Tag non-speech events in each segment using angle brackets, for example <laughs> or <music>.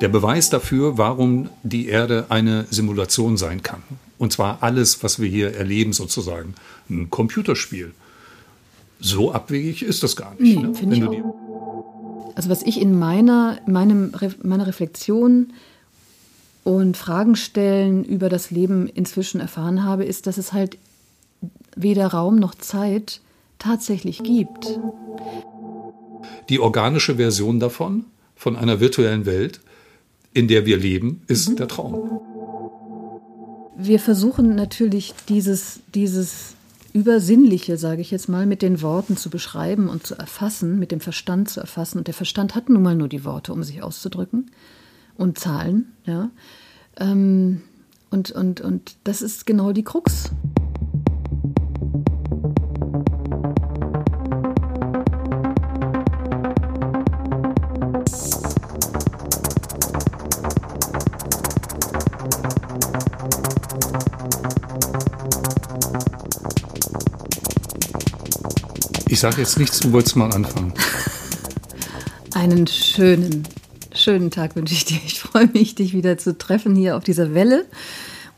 Der Beweis dafür, warum die Erde eine Simulation sein kann. Und zwar alles, was wir hier erleben, sozusagen. Ein Computerspiel. So abwegig ist das gar nicht. Nee, ne? Wenn du also was ich in meiner, meinem, meiner Reflexion und Fragen stellen über das Leben inzwischen erfahren habe, ist, dass es halt weder Raum noch Zeit tatsächlich gibt. Die organische Version davon, von einer virtuellen Welt, in der wir leben, ist mhm. der Traum. Wir versuchen natürlich dieses, dieses Übersinnliche, sage ich jetzt mal, mit den Worten zu beschreiben und zu erfassen, mit dem Verstand zu erfassen. Und der Verstand hat nun mal nur die Worte, um sich auszudrücken und Zahlen. Ja. Ähm, und, und, und das ist genau die Krux. Ich sage jetzt nichts, du wolltest mal anfangen. Einen schönen, schönen Tag wünsche ich dir. Ich freue mich, dich wieder zu treffen hier auf dieser Welle.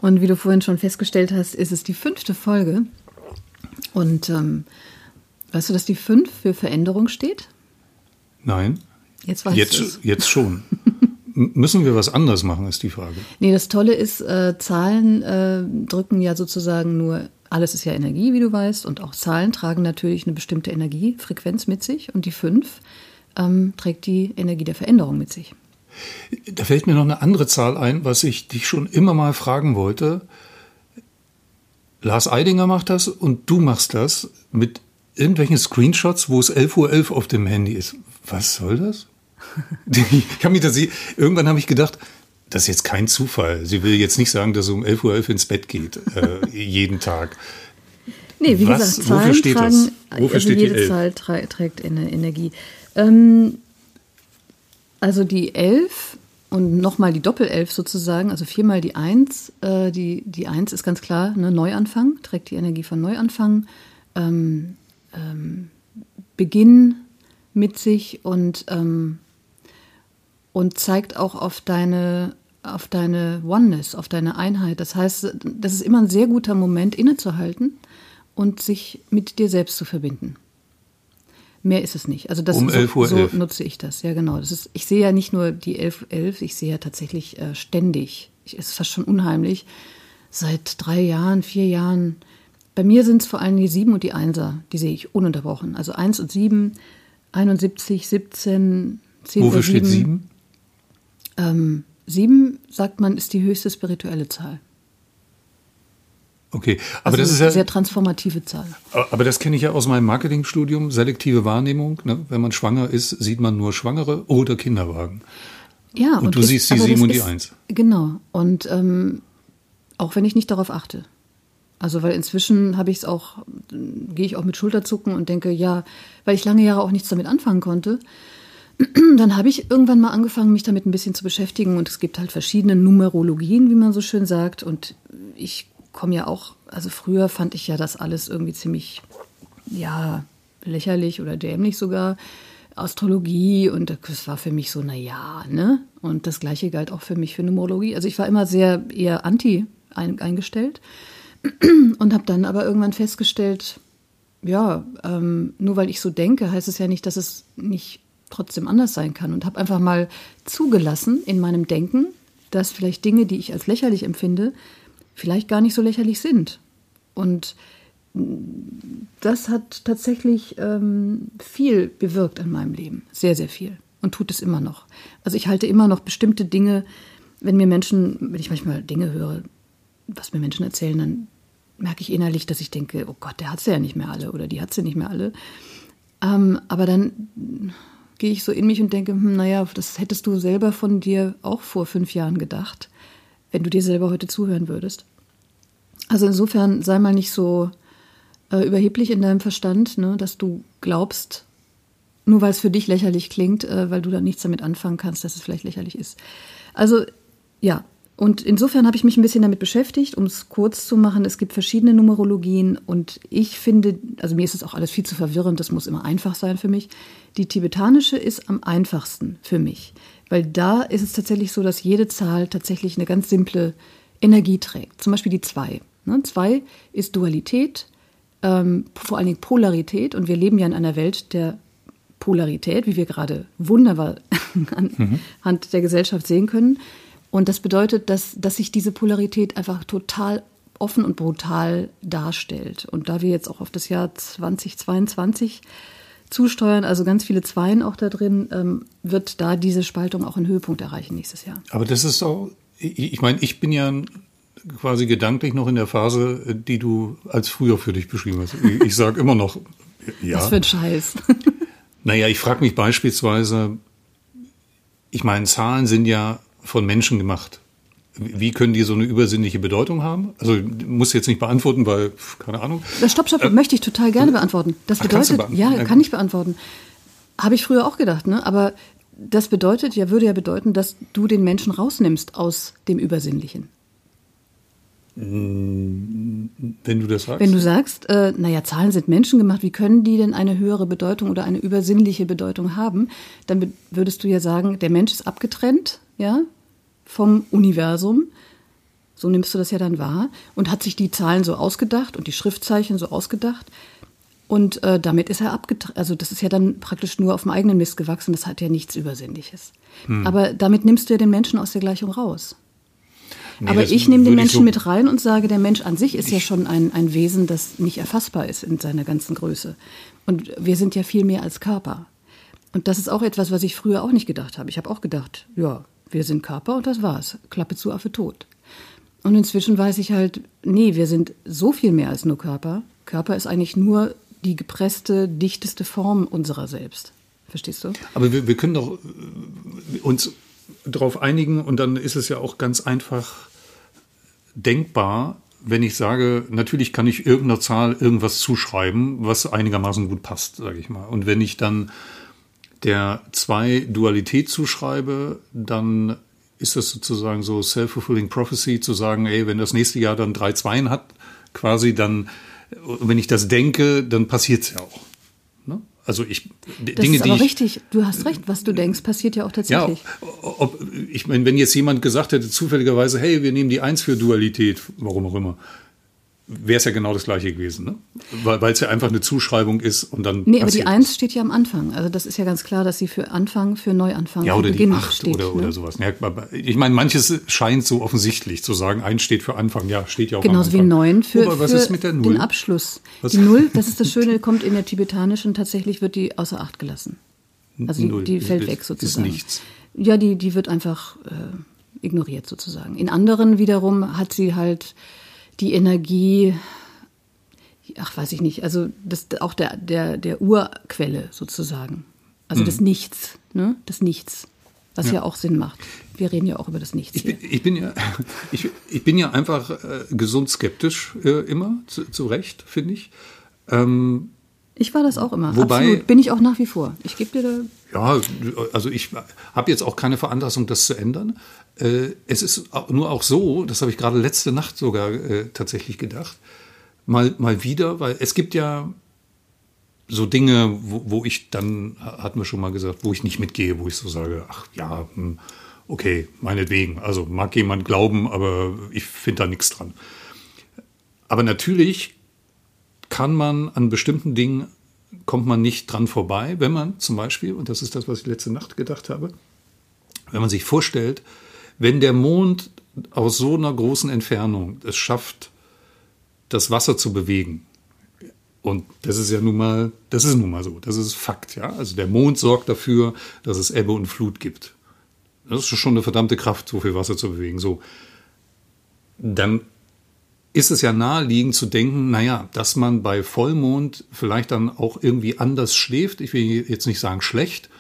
Und wie du vorhin schon festgestellt hast, ist es die fünfte Folge. Und ähm, weißt du, dass die fünf für Veränderung steht? Nein. Jetzt weißt jetzt, es. Jetzt schon. Müssen wir was anderes machen, ist die Frage. Nee, das Tolle ist, äh, Zahlen äh, drücken ja sozusagen nur alles ist ja Energie, wie du weißt, und auch Zahlen tragen natürlich eine bestimmte Energiefrequenz mit sich und die 5 ähm, trägt die Energie der Veränderung mit sich. Da fällt mir noch eine andere Zahl ein, was ich dich schon immer mal fragen wollte. Lars Eidinger macht das und du machst das mit irgendwelchen Screenshots, wo es 11.11 Uhr auf dem Handy ist. Was soll das? <laughs> ich kann mich da sehen. Irgendwann habe ich gedacht, das ist jetzt kein Zufall. Sie will jetzt nicht sagen, dass sie um 11.11 Uhr .11 ins Bett geht, äh, <laughs> jeden Tag. Nee, wie Was, gesagt, Zahlen wofür steht tragen, das? Wofür also steht jede die Zahl trägt eine Energie. Ähm, also die 11 und nochmal die Doppel-11 sozusagen, also viermal die 1. Äh, die, die 1 ist ganz klar ne, Neuanfang, trägt die Energie von Neuanfang, ähm, ähm, Beginn mit sich und ähm, und zeigt auch auf deine, auf deine Oneness, auf deine Einheit. Das heißt, das ist immer ein sehr guter Moment, innezuhalten und sich mit dir selbst zu verbinden. Mehr ist es nicht. Also das um 11 Uhr so, so nutze ich das. Ja, genau. Das ist, ich sehe ja nicht nur die 11, 11 ich sehe ja tatsächlich äh, ständig. Es ist fast schon unheimlich. Seit drei Jahren, vier Jahren. Bei mir sind es vor allem die 7 und die 1er. Die sehe ich ununterbrochen. Also 1 und 7, 71, 17, 10 Wofür steht 7? Ähm, sieben, sagt man, ist die höchste spirituelle Zahl. Okay, aber also das ist ja eine sehr transformative Zahl. Aber das kenne ich ja aus meinem Marketingstudium, selektive Wahrnehmung. Ne? Wenn man schwanger ist, sieht man nur Schwangere oder Kinderwagen. Ja, und, und du ist, siehst die sieben und die eins. Genau. Und ähm, auch wenn ich nicht darauf achte. Also weil inzwischen habe ich es auch, gehe ich auch mit Schulterzucken und denke, ja, weil ich lange Jahre auch nichts damit anfangen konnte <clears throat> dann habe ich irgendwann mal angefangen, mich damit ein bisschen zu beschäftigen. Und es gibt halt verschiedene Numerologien, wie man so schön sagt. Und ich komme ja auch, also früher fand ich ja das alles irgendwie ziemlich, ja, lächerlich oder dämlich sogar. Astrologie und das war für mich so, na ja, ne? Und das gleiche galt auch für mich für Numerologie. Also ich war immer sehr eher anti eingestellt <clears throat> und habe dann aber irgendwann festgestellt, ja, ähm, nur weil ich so denke, heißt es ja nicht, dass es nicht trotzdem anders sein kann und habe einfach mal zugelassen in meinem Denken, dass vielleicht Dinge, die ich als lächerlich empfinde, vielleicht gar nicht so lächerlich sind. Und das hat tatsächlich ähm, viel bewirkt in meinem Leben, sehr, sehr viel und tut es immer noch. Also ich halte immer noch bestimmte Dinge, wenn mir Menschen, wenn ich manchmal Dinge höre, was mir Menschen erzählen, dann merke ich innerlich, dass ich denke, oh Gott, der hat sie ja nicht mehr alle oder die hat sie nicht mehr alle. Ähm, aber dann gehe ich so in mich und denke, hm, naja, das hättest du selber von dir auch vor fünf Jahren gedacht, wenn du dir selber heute zuhören würdest. Also insofern sei mal nicht so äh, überheblich in deinem Verstand, ne, dass du glaubst, nur weil es für dich lächerlich klingt, äh, weil du dann nichts damit anfangen kannst, dass es vielleicht lächerlich ist. Also ja, und insofern habe ich mich ein bisschen damit beschäftigt, um es kurz zu machen. Es gibt verschiedene Numerologien und ich finde, also mir ist es auch alles viel zu verwirrend, das muss immer einfach sein für mich. Die tibetanische ist am einfachsten für mich, Weil da ist es tatsächlich so, dass jede Zahl tatsächlich eine ganz simple Energie trägt. Zum Beispiel die 2. 2 ne? ist Dualität, ähm, vor allen Dingen Polarität. Und wir leben ja in einer Welt der Polarität, wie wir gerade wunderbar <laughs> anhand mhm. der Gesellschaft sehen können. Und das bedeutet, dass, dass sich diese Polarität einfach total offen und brutal darstellt. Und da wir jetzt auch auf das Jahr 2022 zusteuern, also ganz viele Zweien auch da drin, ähm, wird da diese Spaltung auch einen Höhepunkt erreichen nächstes Jahr. Aber das ist auch, ich, ich meine, ich bin ja quasi gedanklich noch in der Phase, die du als früher für dich beschrieben hast. Ich, ich sage immer noch, ja. Was für ein Scheiß. naja, ich frage mich beispielsweise, ich meine, Zahlen sind ja von Menschen gemacht. Wie können die so eine übersinnliche Bedeutung haben? Also muss jetzt nicht beantworten, weil keine Ahnung. Das Stopp, Stopp, äh, möchte ich total gerne beantworten. Das bedeutet, ach, ja, kann ich beantworten. Habe ich früher auch gedacht, ne? Aber das bedeutet ja, würde ja bedeuten, dass du den Menschen rausnimmst aus dem Übersinnlichen. Wenn du das sagst. Wenn du sagst, äh, naja, Zahlen sind menschengemacht, wie können die denn eine höhere Bedeutung oder eine übersinnliche Bedeutung haben? Dann würdest du ja sagen, der Mensch ist abgetrennt, ja, vom Universum. So nimmst du das ja dann wahr und hat sich die Zahlen so ausgedacht und die Schriftzeichen so ausgedacht. Und äh, damit ist er abgetrennt. Also das ist ja dann praktisch nur auf dem eigenen Mist gewachsen. Das hat ja nichts Übersinnliches. Hm. Aber damit nimmst du ja den Menschen aus der Gleichung raus. Nee, Aber ich nehme den Menschen so mit rein und sage, der Mensch an sich ist ja schon ein, ein Wesen, das nicht erfassbar ist in seiner ganzen Größe. Und wir sind ja viel mehr als Körper. Und das ist auch etwas, was ich früher auch nicht gedacht habe. Ich habe auch gedacht, ja, wir sind Körper und das war's. Klappe zu, Affe tot. Und inzwischen weiß ich halt, nee, wir sind so viel mehr als nur Körper. Körper ist eigentlich nur die gepresste, dichteste Form unserer selbst. Verstehst du? Aber wir, wir können doch äh, uns darauf einigen und dann ist es ja auch ganz einfach denkbar, wenn ich sage, natürlich kann ich irgendeiner Zahl irgendwas zuschreiben, was einigermaßen gut passt, sage ich mal. Und wenn ich dann der zwei Dualität zuschreibe, dann ist das sozusagen so self-fulfilling prophecy zu sagen, ey, wenn das nächste Jahr dann drei Zweien hat, quasi dann, wenn ich das denke, dann passiert es ja auch. Ne? Also ich das Dinge, ist aber die ich, richtig. Du hast recht, was du denkst, passiert ja auch tatsächlich. Ja, ob, ich meine, wenn jetzt jemand gesagt hätte zufälligerweise, hey, wir nehmen die Eins für Dualität, warum auch immer, wäre es ja genau das gleiche gewesen, ne? Weil es ja einfach eine Zuschreibung ist und dann. Nee, aber die Eins steht ja am Anfang. Also das ist ja ganz klar, dass sie für Anfang, für Neuanfang, ja, oder für Beginn die Acht steht. Oder, ne? oder sowas. Ja, ich meine, manches scheint so offensichtlich zu sagen, eins steht für Anfang, ja, steht ja auch Genauso wie neun für, aber was für ist mit der Null? den Abschluss. Was? Die Null, das ist das Schöne, kommt in der tibetanischen, tatsächlich wird die außer Acht gelassen. Also die, die fällt weg sozusagen. Ist nichts. Ja, die, die wird einfach äh, ignoriert sozusagen. In anderen wiederum hat sie halt die Energie ach weiß ich nicht, also das auch der, der, der Urquelle sozusagen. Also mhm. das Nichts, ne? Das Nichts. Was ja. ja. auch Sinn macht. Wir reden ja auch über das Nichts. Ich, bin, ich bin, ja, <laughs> ich, ich, bin ja einfach äh, gesund skeptisch äh, immer, zu, zu Recht, finde ich. Ähm, ich war das auch immer. Wobei, Absolut. Bin ich auch nach wie vor. Ich gebe dir da. Ja, also ich habe jetzt auch keine Veranlassung, das zu ändern. Äh, es ist nur auch so, das habe ich gerade letzte Nacht sogar äh, tatsächlich gedacht mal, mal wieder, weil es gibt ja so Dinge, wo, wo ich dann, hatten wir schon mal gesagt, wo ich nicht mitgehe, wo ich so sage, ach ja, hm, okay, meinetwegen. Also mag jemand glauben, aber ich finde da nichts dran. Aber natürlich kann man an bestimmten Dingen, kommt man nicht dran vorbei, wenn man zum Beispiel, und das ist das, was ich letzte Nacht gedacht habe, wenn man sich vorstellt, wenn der Mond aus so einer großen Entfernung es schafft, das Wasser zu bewegen. Und das ist ja nun mal, das ist nun mal so, das ist Fakt, ja. Also der Mond sorgt dafür, dass es Ebbe und Flut gibt. Das ist schon eine verdammte Kraft, so viel Wasser zu bewegen. So, dann ist es ja naheliegend zu denken, naja, dass man bei Vollmond vielleicht dann auch irgendwie anders schläft. Ich will jetzt nicht sagen schlecht,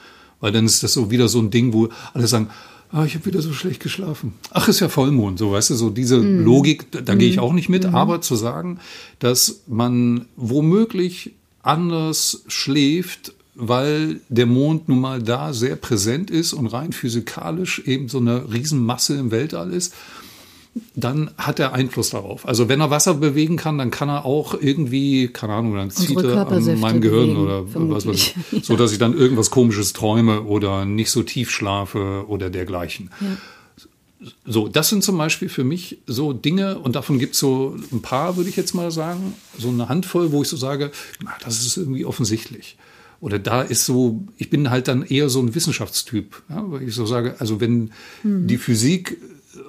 weil dann ist das so wieder so ein Ding, wo alle sagen, ah, ich habe wieder so schlecht geschlafen. Ach, ist ja Vollmond, so weißt du, so diese mm. Logik, da, da mm. gehe ich mhm. auch nicht mit, mm. aber zu sagen, dass man womöglich anders schläft, weil der Mond nun mal da sehr präsent ist und rein physikalisch eben so eine Riesenmasse im Weltall ist, dann hat er Einfluss darauf. Also wenn er Wasser bewegen kann, dann kann er auch irgendwie, keine Ahnung, dann zieht er an meinem Gehirn bewegen, oder vermutlich. was weiß ich, so dass ich dann irgendwas Komisches träume oder nicht so tief schlafe oder dergleichen. Ja. So, das sind zum Beispiel für mich so Dinge, und davon gibt es so ein paar, würde ich jetzt mal sagen, so eine Handvoll, wo ich so sage, na, das ist irgendwie offensichtlich. Oder da ist so, ich bin halt dann eher so ein Wissenschaftstyp, ja, weil ich so sage, also wenn hm. die Physik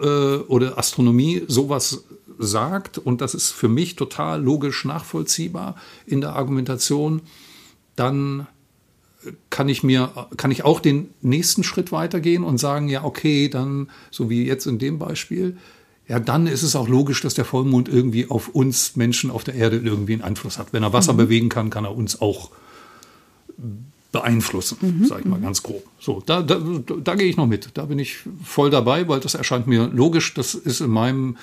äh, oder Astronomie sowas sagt und das ist für mich total logisch nachvollziehbar in der Argumentation, dann kann ich mir, kann ich auch den nächsten Schritt weitergehen und sagen, ja, okay, dann, so wie jetzt in dem Beispiel, ja, dann ist es auch logisch, dass der Vollmond irgendwie auf uns Menschen auf der Erde irgendwie einen Einfluss hat. Wenn er Wasser mhm. bewegen kann, kann er uns auch beeinflussen, mhm. sage ich mal mhm. ganz grob. So, da, da, da gehe ich noch mit. Da bin ich voll dabei, weil das erscheint mir logisch. Das ist in meinem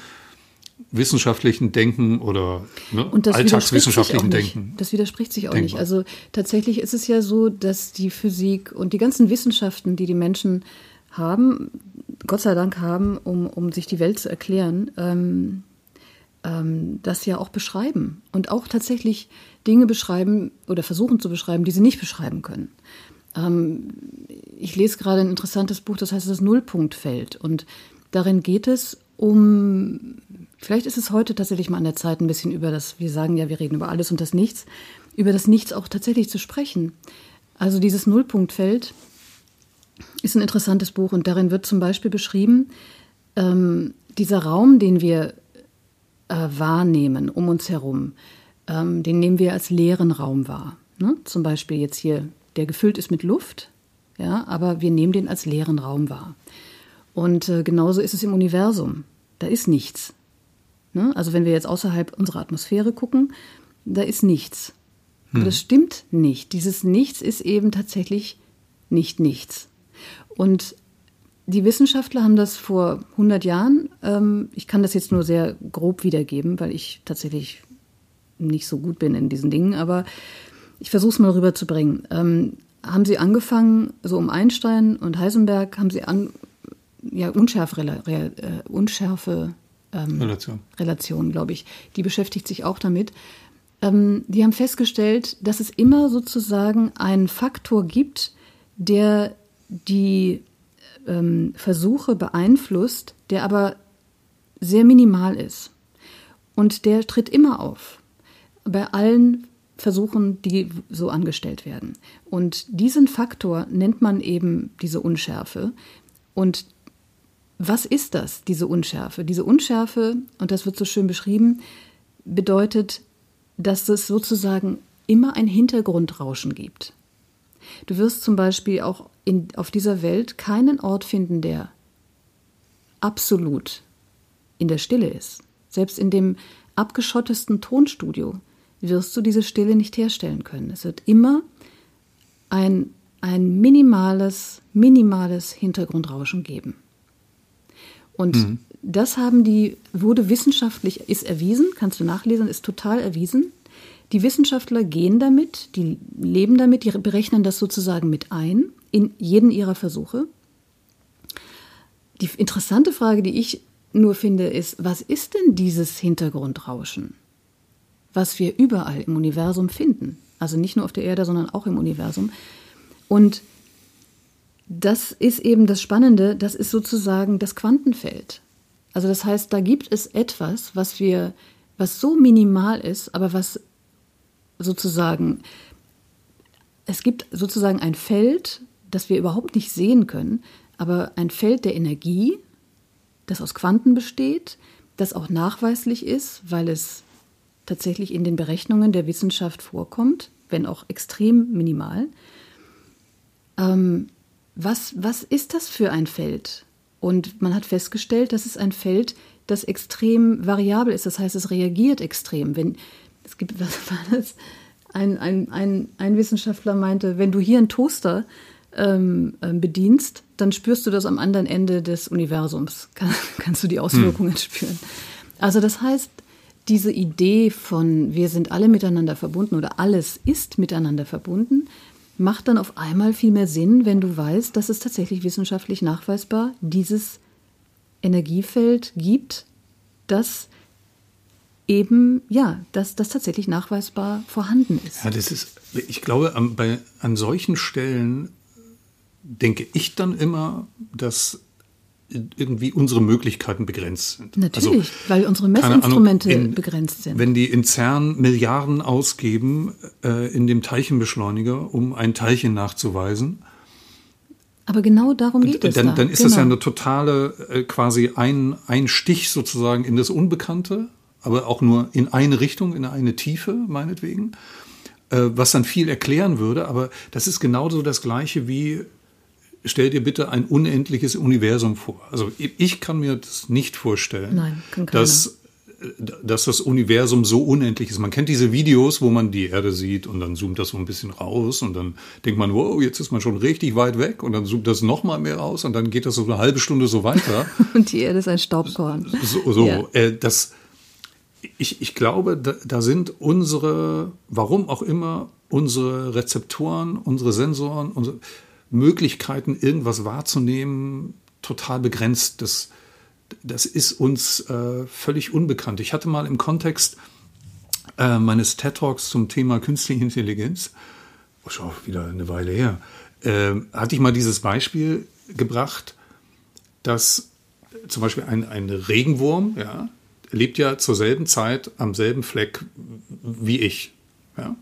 wissenschaftlichen Denken oder ne, alltagswissenschaftlichen Denken. Das widerspricht sich auch denkbar. nicht. Also tatsächlich ist es ja so, dass die Physik und die ganzen Wissenschaften, die die Menschen haben, Gott sei Dank haben, um, um sich die Welt zu erklären, ähm, ähm, das ja auch beschreiben und auch tatsächlich Dinge beschreiben oder versuchen zu beschreiben, die sie nicht beschreiben können. Ähm, ich lese gerade ein interessantes Buch, das heißt das Nullpunktfeld und darin geht es um, vielleicht ist es heute tatsächlich mal an der Zeit, ein bisschen über das, wir sagen ja, wir reden über alles und das Nichts, über das Nichts auch tatsächlich zu sprechen. Also dieses Nullpunktfeld ist ein interessantes Buch und darin wird zum Beispiel beschrieben, ähm, dieser Raum, den wir äh, wahrnehmen um uns herum, ähm, den nehmen wir als leeren Raum wahr. Ne? Zum Beispiel jetzt hier, der gefüllt ist mit Luft, ja, aber wir nehmen den als leeren Raum wahr. Und äh, genauso ist es im Universum. Da ist nichts. Ne? Also wenn wir jetzt außerhalb unserer Atmosphäre gucken, da ist nichts. Hm. Das stimmt nicht. Dieses Nichts ist eben tatsächlich nicht nichts. Und die Wissenschaftler haben das vor 100 Jahren, ähm, ich kann das jetzt nur sehr grob wiedergeben, weil ich tatsächlich nicht so gut bin in diesen Dingen, aber ich versuche es mal rüberzubringen. Ähm, haben sie angefangen, so um Einstein und Heisenberg, haben sie an, ja, Unschärfe, äh, Unschärfe ähm, Relation, Relation glaube ich, die beschäftigt sich auch damit. Ähm, die haben festgestellt, dass es immer sozusagen einen Faktor gibt, der die ähm, Versuche beeinflusst, der aber sehr minimal ist. Und der tritt immer auf. Bei allen Versuchen, die so angestellt werden. Und diesen Faktor nennt man eben diese Unschärfe. Und was ist das, diese Unschärfe? Diese Unschärfe, und das wird so schön beschrieben, bedeutet, dass es sozusagen immer ein Hintergrundrauschen gibt. Du wirst zum Beispiel auch in, auf dieser Welt keinen Ort finden, der absolut in der Stille ist. Selbst in dem abgeschottesten Tonstudio wirst du diese Stille nicht herstellen können. Es wird immer ein, ein minimales, minimales Hintergrundrauschen geben. Und mhm. das haben die, wurde wissenschaftlich, ist erwiesen, kannst du nachlesen, ist total erwiesen. Die Wissenschaftler gehen damit, die leben damit, die berechnen das sozusagen mit ein in jeden ihrer Versuche. Die interessante Frage, die ich nur finde, ist, was ist denn dieses Hintergrundrauschen, was wir überall im Universum finden? Also nicht nur auf der Erde, sondern auch im Universum. Und das ist eben das Spannende, das ist sozusagen das Quantenfeld. Also das heißt, da gibt es etwas, was wir, was so minimal ist, aber was sozusagen, es gibt sozusagen ein Feld, das wir überhaupt nicht sehen können, aber ein Feld der Energie, das aus Quanten besteht, das auch nachweislich ist, weil es tatsächlich in den Berechnungen der Wissenschaft vorkommt, wenn auch extrem minimal. Ähm, was, was ist das für ein Feld? Und man hat festgestellt, das ist ein Feld, das extrem variabel ist. Das heißt, es reagiert extrem. Wenn, es gibt, <laughs> was war das? Ein, ein, ein, ein Wissenschaftler meinte, wenn du hier einen Toaster ähm, ähm bedienst, dann spürst du das am anderen Ende des Universums. Kann, <laughs> kannst du die Auswirkungen hm. spüren. Also das heißt, diese Idee von wir sind alle miteinander verbunden oder alles ist miteinander verbunden, macht dann auf einmal viel mehr Sinn, wenn du weißt, dass es tatsächlich wissenschaftlich nachweisbar dieses Energiefeld gibt, dass eben, ja, dass das tatsächlich nachweisbar vorhanden ist. Ja, das ist, ich glaube, an, bei, an solchen Stellen denke ich dann immer, dass irgendwie unsere Möglichkeiten begrenzt sind. Natürlich, also, weil unsere Messinstrumente Ahnung, in, begrenzt sind. Wenn die in CERN Milliarden ausgeben äh, in dem Teilchenbeschleuniger, um ein Teilchen nachzuweisen. Aber genau darum geht es. Dann, da. dann ist genau. das ja eine totale, äh, quasi ein, ein Stich sozusagen in das Unbekannte, aber auch nur in eine Richtung, in eine Tiefe, meinetwegen, äh, was dann viel erklären würde. Aber das ist genauso das Gleiche wie stell dir bitte ein unendliches Universum vor. Also ich kann mir das nicht vorstellen, Nein, dass, dass das Universum so unendlich ist. Man kennt diese Videos, wo man die Erde sieht und dann zoomt das so ein bisschen raus und dann denkt man, wow, jetzt ist man schon richtig weit weg und dann zoomt das noch mal mehr raus und dann geht das so eine halbe Stunde so weiter. <laughs> und die Erde ist ein Staubkorn. So, so ja. äh, das, ich, ich glaube, da, da sind unsere, warum auch immer, unsere Rezeptoren, unsere Sensoren, unsere, Möglichkeiten, irgendwas wahrzunehmen, total begrenzt. Das, das ist uns äh, völlig unbekannt. Ich hatte mal im Kontext äh, meines TED Talks zum Thema künstliche Intelligenz, oh, schon wieder eine Weile her, äh, hatte ich mal dieses Beispiel gebracht, dass zum Beispiel ein, ein Regenwurm, ja, lebt ja zur selben Zeit am selben Fleck wie ich. Ja.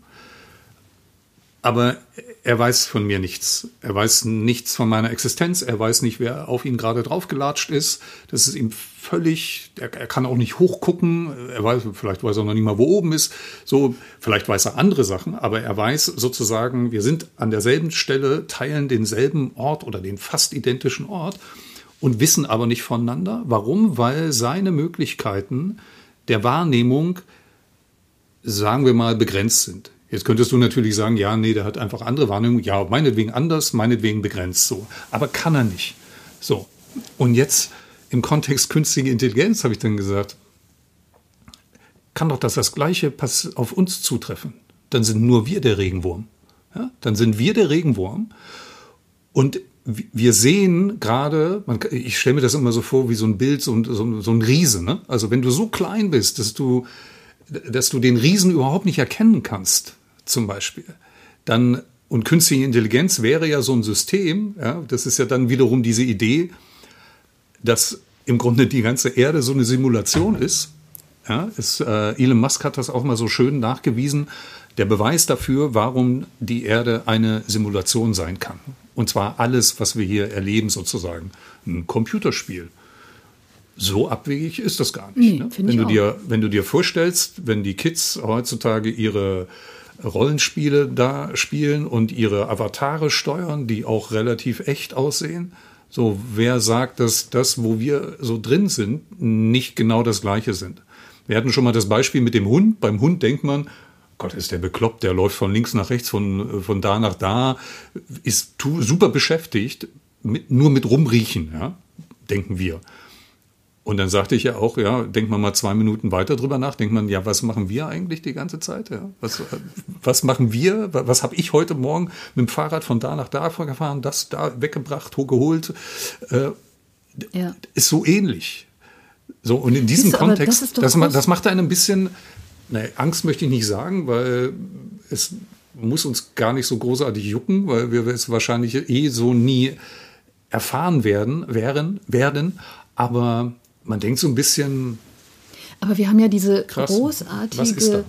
Aber er weiß von mir nichts. Er weiß nichts von meiner Existenz. Er weiß nicht, wer auf ihn gerade draufgelatscht ist. Das ist ihm völlig, er, er, kann auch nicht hochgucken. Er weiß, vielleicht weiß er noch nicht mal, wo oben ist. So, vielleicht weiß er andere Sachen, aber er weiß sozusagen, wir sind an derselben Stelle, teilen denselben Ort oder den fast identischen Ort und wissen aber nicht voneinander. Warum? Weil seine Möglichkeiten der Wahrnehmung, sagen wir mal, begrenzt sind. Jetzt könntest du natürlich sagen, ja, nee, der hat einfach andere Wahrnehmung. Ja, meinetwegen anders, meinetwegen begrenzt so. Aber kann er nicht. So. Und jetzt im Kontext künstliche Intelligenz habe ich dann gesagt, kann doch das das Gleiche auf uns zutreffen. Dann sind nur wir der Regenwurm. Ja? Dann sind wir der Regenwurm. Und wir sehen gerade, ich stelle mir das immer so vor wie so ein Bild, so ein, so ein Riese. Ne? Also wenn du so klein bist, dass du, dass du den Riesen überhaupt nicht erkennen kannst, zum Beispiel, dann und künstliche Intelligenz wäre ja so ein System, ja, das ist ja dann wiederum diese Idee, dass im Grunde die ganze Erde so eine Simulation ist. Ja, ist äh, Elon Musk hat das auch mal so schön nachgewiesen. Der Beweis dafür, warum die Erde eine Simulation sein kann. Und zwar alles, was wir hier erleben, sozusagen. Ein Computerspiel. So abwegig ist das gar nicht. Nee, ne? wenn, du dir, wenn du dir vorstellst, wenn die Kids heutzutage ihre Rollenspiele da spielen und ihre Avatare steuern, die auch relativ echt aussehen. So, wer sagt, dass das, wo wir so drin sind, nicht genau das Gleiche sind? Wir hatten schon mal das Beispiel mit dem Hund. Beim Hund denkt man, Gott, ist der bekloppt, der läuft von links nach rechts, von, von da nach da, ist super beschäftigt, mit, nur mit rumriechen, ja, denken wir. Und dann sagte ich ja auch, ja, denkt man mal zwei Minuten weiter drüber nach, denkt man, ja, was machen wir eigentlich die ganze Zeit? Ja? Was, was machen wir? Was habe ich heute Morgen mit dem Fahrrad von da nach da gefahren, das da weggebracht, geholt? Äh, ja. Ist so ähnlich. So, und in diesem Kontext, das, das, das, macht einen ein bisschen, ne, Angst möchte ich nicht sagen, weil es muss uns gar nicht so großartig jucken, weil wir es wahrscheinlich eh so nie erfahren werden, wären, werden. Aber man denkt so ein bisschen. Aber wir haben ja diese krass, großartige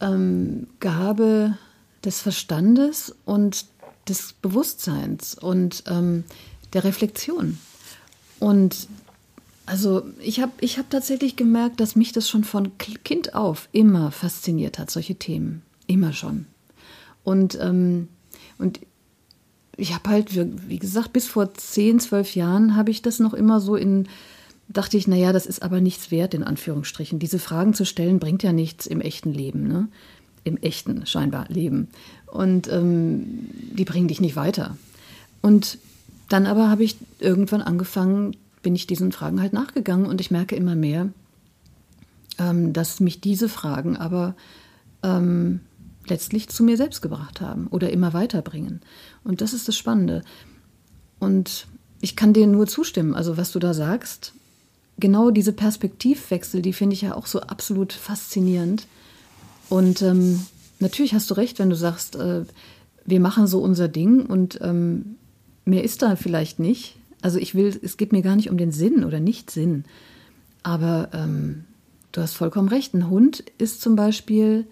ähm, Gabe des Verstandes und des Bewusstseins und ähm, der Reflexion. Und also ich habe ich hab tatsächlich gemerkt, dass mich das schon von Kind auf immer fasziniert hat, solche Themen. Immer schon. Und, ähm, und ich habe halt, wie gesagt, bis vor 10, 12 Jahren habe ich das noch immer so in dachte ich, naja, das ist aber nichts wert, in Anführungsstrichen. Diese Fragen zu stellen, bringt ja nichts im echten Leben, ne? im echten scheinbar Leben. Und ähm, die bringen dich nicht weiter. Und dann aber habe ich irgendwann angefangen, bin ich diesen Fragen halt nachgegangen und ich merke immer mehr, ähm, dass mich diese Fragen aber ähm, letztlich zu mir selbst gebracht haben oder immer weiterbringen. Und das ist das Spannende. Und ich kann dir nur zustimmen. Also was du da sagst, genau diese Perspektivwechsel, die finde ich ja auch so absolut faszinierend. Und ähm, natürlich hast du recht, wenn du sagst, äh, wir machen so unser Ding und ähm, mehr ist da vielleicht nicht. Also ich will, es geht mir gar nicht um den Sinn oder nicht Sinn. Aber ähm, du hast vollkommen recht. Ein Hund ist zum Beispiel,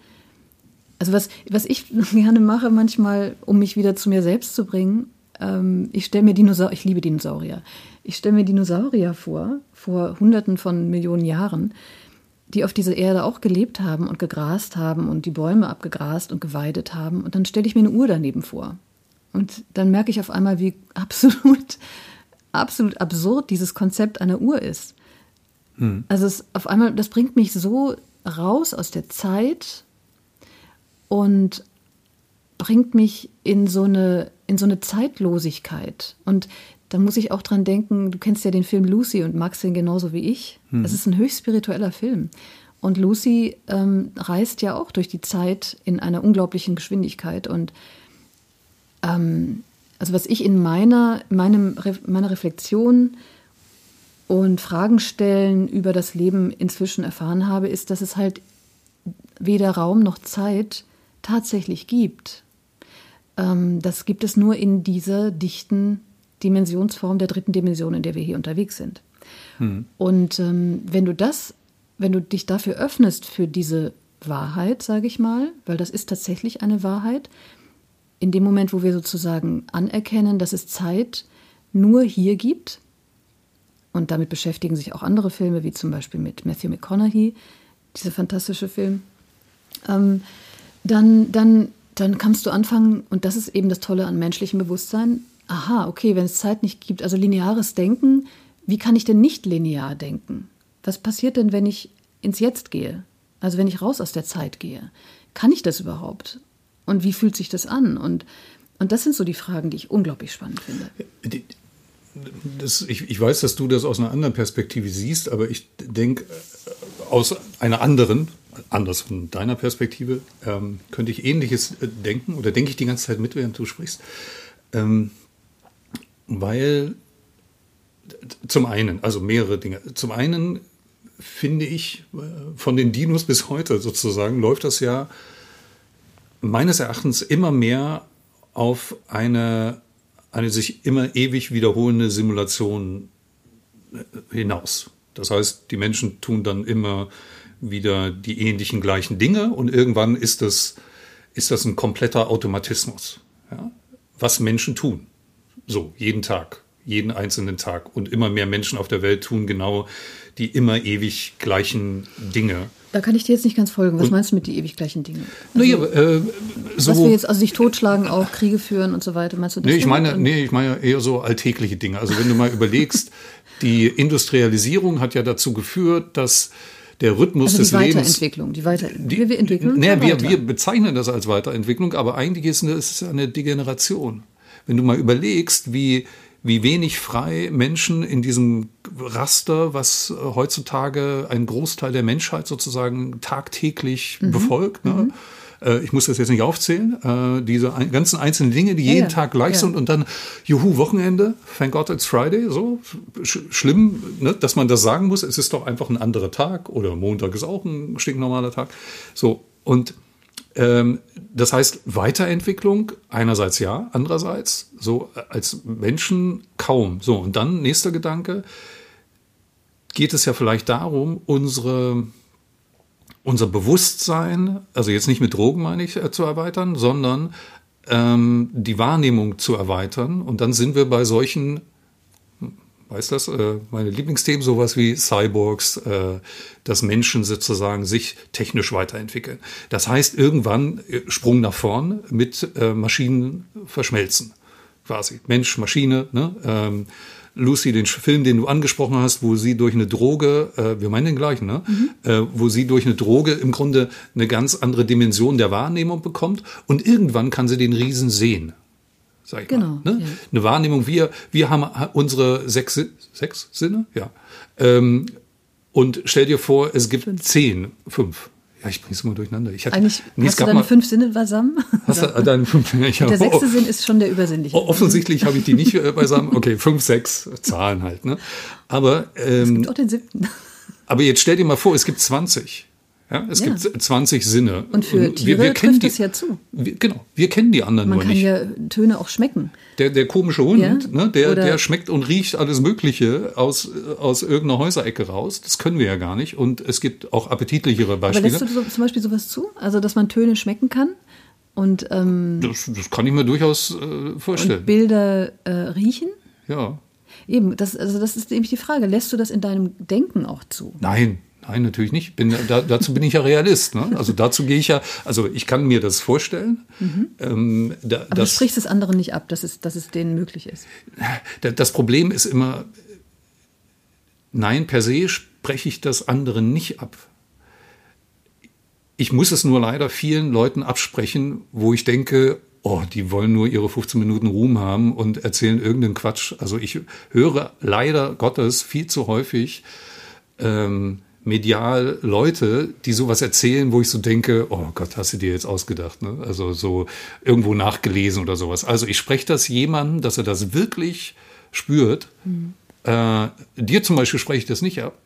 also was, was ich <laughs> gerne mache manchmal, um mich wieder zu mir selbst zu bringen, ähm, ich stelle mir Dinosaurier, ich liebe Dinosaurier. Ich stelle mir Dinosaurier vor, vor hunderten von Millionen Jahren, die auf dieser Erde auch gelebt haben und gegrast haben und die Bäume abgegrast und geweidet haben. Und dann stelle ich mir eine Uhr daneben vor. Und dann merke ich auf einmal, wie <laughs> absolut, absolut absurd dieses Konzept einer Uhr ist. Hm. Also es auf einmal, das bringt mich so raus aus der Zeit und bringt mich in so eine, in so eine Zeitlosigkeit. Und da muss ich auch dran denken, du kennst ja den Film Lucy und magst den genauso wie ich. Es hm. ist ein höchst spiritueller Film. Und Lucy ähm, reist ja auch durch die Zeit in einer unglaublichen Geschwindigkeit. Und ähm, also was ich in meiner, meinem, meiner Reflexion und Fragen stellen über das Leben inzwischen erfahren habe, ist, dass es halt weder Raum noch Zeit tatsächlich gibt. Ähm, das gibt es nur in dieser dichten Dimensionsform der dritten Dimension, in der wir hier unterwegs sind. Mhm. Und ähm, wenn du das, wenn du dich dafür öffnest für diese Wahrheit, sage ich mal, weil das ist tatsächlich eine Wahrheit, in dem Moment, wo wir sozusagen anerkennen, dass es Zeit nur hier gibt, und damit beschäftigen sich auch andere Filme, wie zum Beispiel mit Matthew McConaughey, dieser fantastische Film, ähm, dann, dann, dann kannst du anfangen, und das ist eben das Tolle an menschlichem Bewusstsein, aha, okay, wenn es Zeit nicht gibt, also lineares Denken, wie kann ich denn nicht linear denken? Was passiert denn, wenn ich ins Jetzt gehe? Also wenn ich raus aus der Zeit gehe? Kann ich das überhaupt? Und wie fühlt sich das an? Und, und das sind so die Fragen, die ich unglaublich spannend finde. Das, ich, ich, weiß, dass du das aus einer anderen Perspektive siehst, aber ich denke, äh, aus einer anderen, anders von deiner Perspektive, ähm, könnte ich Ähnliches äh, denken oder denke ich die ganze Zeit mit, während du sprichst. Ähm, weil zum einen, also mehrere Dinge. Zum einen finde ich, äh, von den Dinos bis heute sozusagen läuft das ja meines Erachtens immer mehr auf eine, eine sich immer ewig wiederholende Simulation äh, hinaus. Das heißt, die Menschen tun dann immer wieder die ähnlichen gleichen Dinge und irgendwann ist das, ist das ein kompletter Automatismus, ja? was Menschen tun. So, jeden Tag, jeden einzelnen Tag. Und immer mehr Menschen auf der Welt tun genau die immer ewig gleichen Dinge. Da kann ich dir jetzt nicht ganz folgen. Was und, meinst du mit die ewig gleichen Dinge? Also, naja, äh, so, was wir jetzt, also sich totschlagen, auch Kriege führen und so weiter, meinst du das? Nee, ich meine, nee, ich meine eher so alltägliche Dinge. Also wenn du mal <laughs> überlegst, die Industrialisierung hat ja dazu geführt, dass der Rhythmus also des Lebens. Die Weiterentwicklung, die Weiter die, wir entwickeln. Nee, wir, wir bezeichnen das als Weiterentwicklung, aber eigentlich ist es eine Degeneration. Wenn du mal überlegst, wie, wie wenig frei Menschen in diesem Raster, was heutzutage ein Großteil der Menschheit sozusagen tagtäglich mhm. befolgt, ne? Mhm äh, ich muss das jetzt nicht aufzählen, äh, diese ganzen einzelnen Dinge, die jeden ja, Tag gleich ja. sind und dann, juhu, Wochenende, thank God it's Friday, so sch schlimm, ne, dass man das sagen muss, es ist doch einfach ein anderer Tag oder Montag ist auch ein stinknormaler Tag. So, und ähm, das heißt, Weiterentwicklung einerseits ja, andererseits so als Menschen kaum. So, und dann nächster Gedanke, geht es ja vielleicht darum, unsere, unser Bewusstsein, also jetzt nicht mit Drogen meine ich, äh, zu erweitern, sondern ähm, die Wahrnehmung zu erweitern. Und dann sind wir bei solchen Weißt das? Äh, meine Lieblingsthemen, sowas wie Cyborgs, äh, dass Menschen sozusagen sich technisch weiterentwickeln. Das heißt, irgendwann äh, Sprung nach vorn mit Maschinen verschmelzen. Quasi. Mensch, Maschine, ne? Ähm, Lucy, den Film, den du angesprochen hast, wo sie durch eine Droge, äh, wir meinen den gleichen, ne? Mhm. Äh, wo sie durch eine Droge im Grunde eine ganz andere Dimension der Wahrnehmung bekommt und irgendwann kann sie den Riesen sehen sag ich genau, mal. Ne? Ja. Eine Wahrnehmung. Wir, wir haben unsere sechs, sechs Sinne, ja. Ähm, und stell dir vor, es gibt fünf. zehn, fünf. Ja, ich bring's immer durcheinander. Ich hatte, Eigentlich nee, es hast du deine mal- fünf Sinne beisammen? Hast du, deine fünf, ich Der hab- sechste Sinn ist schon der übersinnliche. Offensichtlich habe ich die nicht äh, beisammen. Okay, fünf, sechs Zahlen halt. Ne? Aber, ähm, Und auch den siebten. aber jetzt stell dir mal vor, es gibt 20. Ja, es Ja. gibt 20 Sinne. Und für Tiere trifft die, es ja zu. Wir, genau, wir kennen die anderen Man nur kann nicht. ja Töne auch schmecken. Der, der komische Hund, Ja, ne, der, oder- der schmeckt und riecht alles Mögliche aus, aus irgendeiner Häuserecke raus. Das können wir ja gar nicht. Und es gibt auch appetitlichere Aber Beispiele. lässt du so, zum Beispiel sowas zu? Also, dass man Töne schmecken kann und, ähm, Das, das kann ich mir durchaus äh, vorstellen. und Bilder äh, riechen? ja. Eben, das, also das ist nämlich die Frage. Lässt du das in deinem Denken auch zu? Nein, nein, natürlich nicht. Bin, da, dazu bin ich ja Realist. Ne? Also dazu gehe ich ja, also ich kann mir das vorstellen. Ähm, da, Mhm. Aber das, du sprichst es anderen nicht ab, dass es, dass es denen möglich ist. da- das Problem ist immer, nein, per se spreche ich das anderen nicht ab. Ich muss es nur leider vielen Leuten absprechen, wo ich denke, oh, die wollen nur ihre 15 Minuten Ruhm haben und erzählen irgendeinen Quatsch. Also ich höre leider Gottes viel zu häufig ähm, medial Leute, die sowas erzählen, wo ich so denke, oh Gott, hast du dir jetzt ausgedacht, ne? Also so irgendwo nachgelesen oder sowas. Also ich spreche das jemandem, dass er das wirklich spürt. Äh, dir zum Beispiel spreche ich das nicht ab.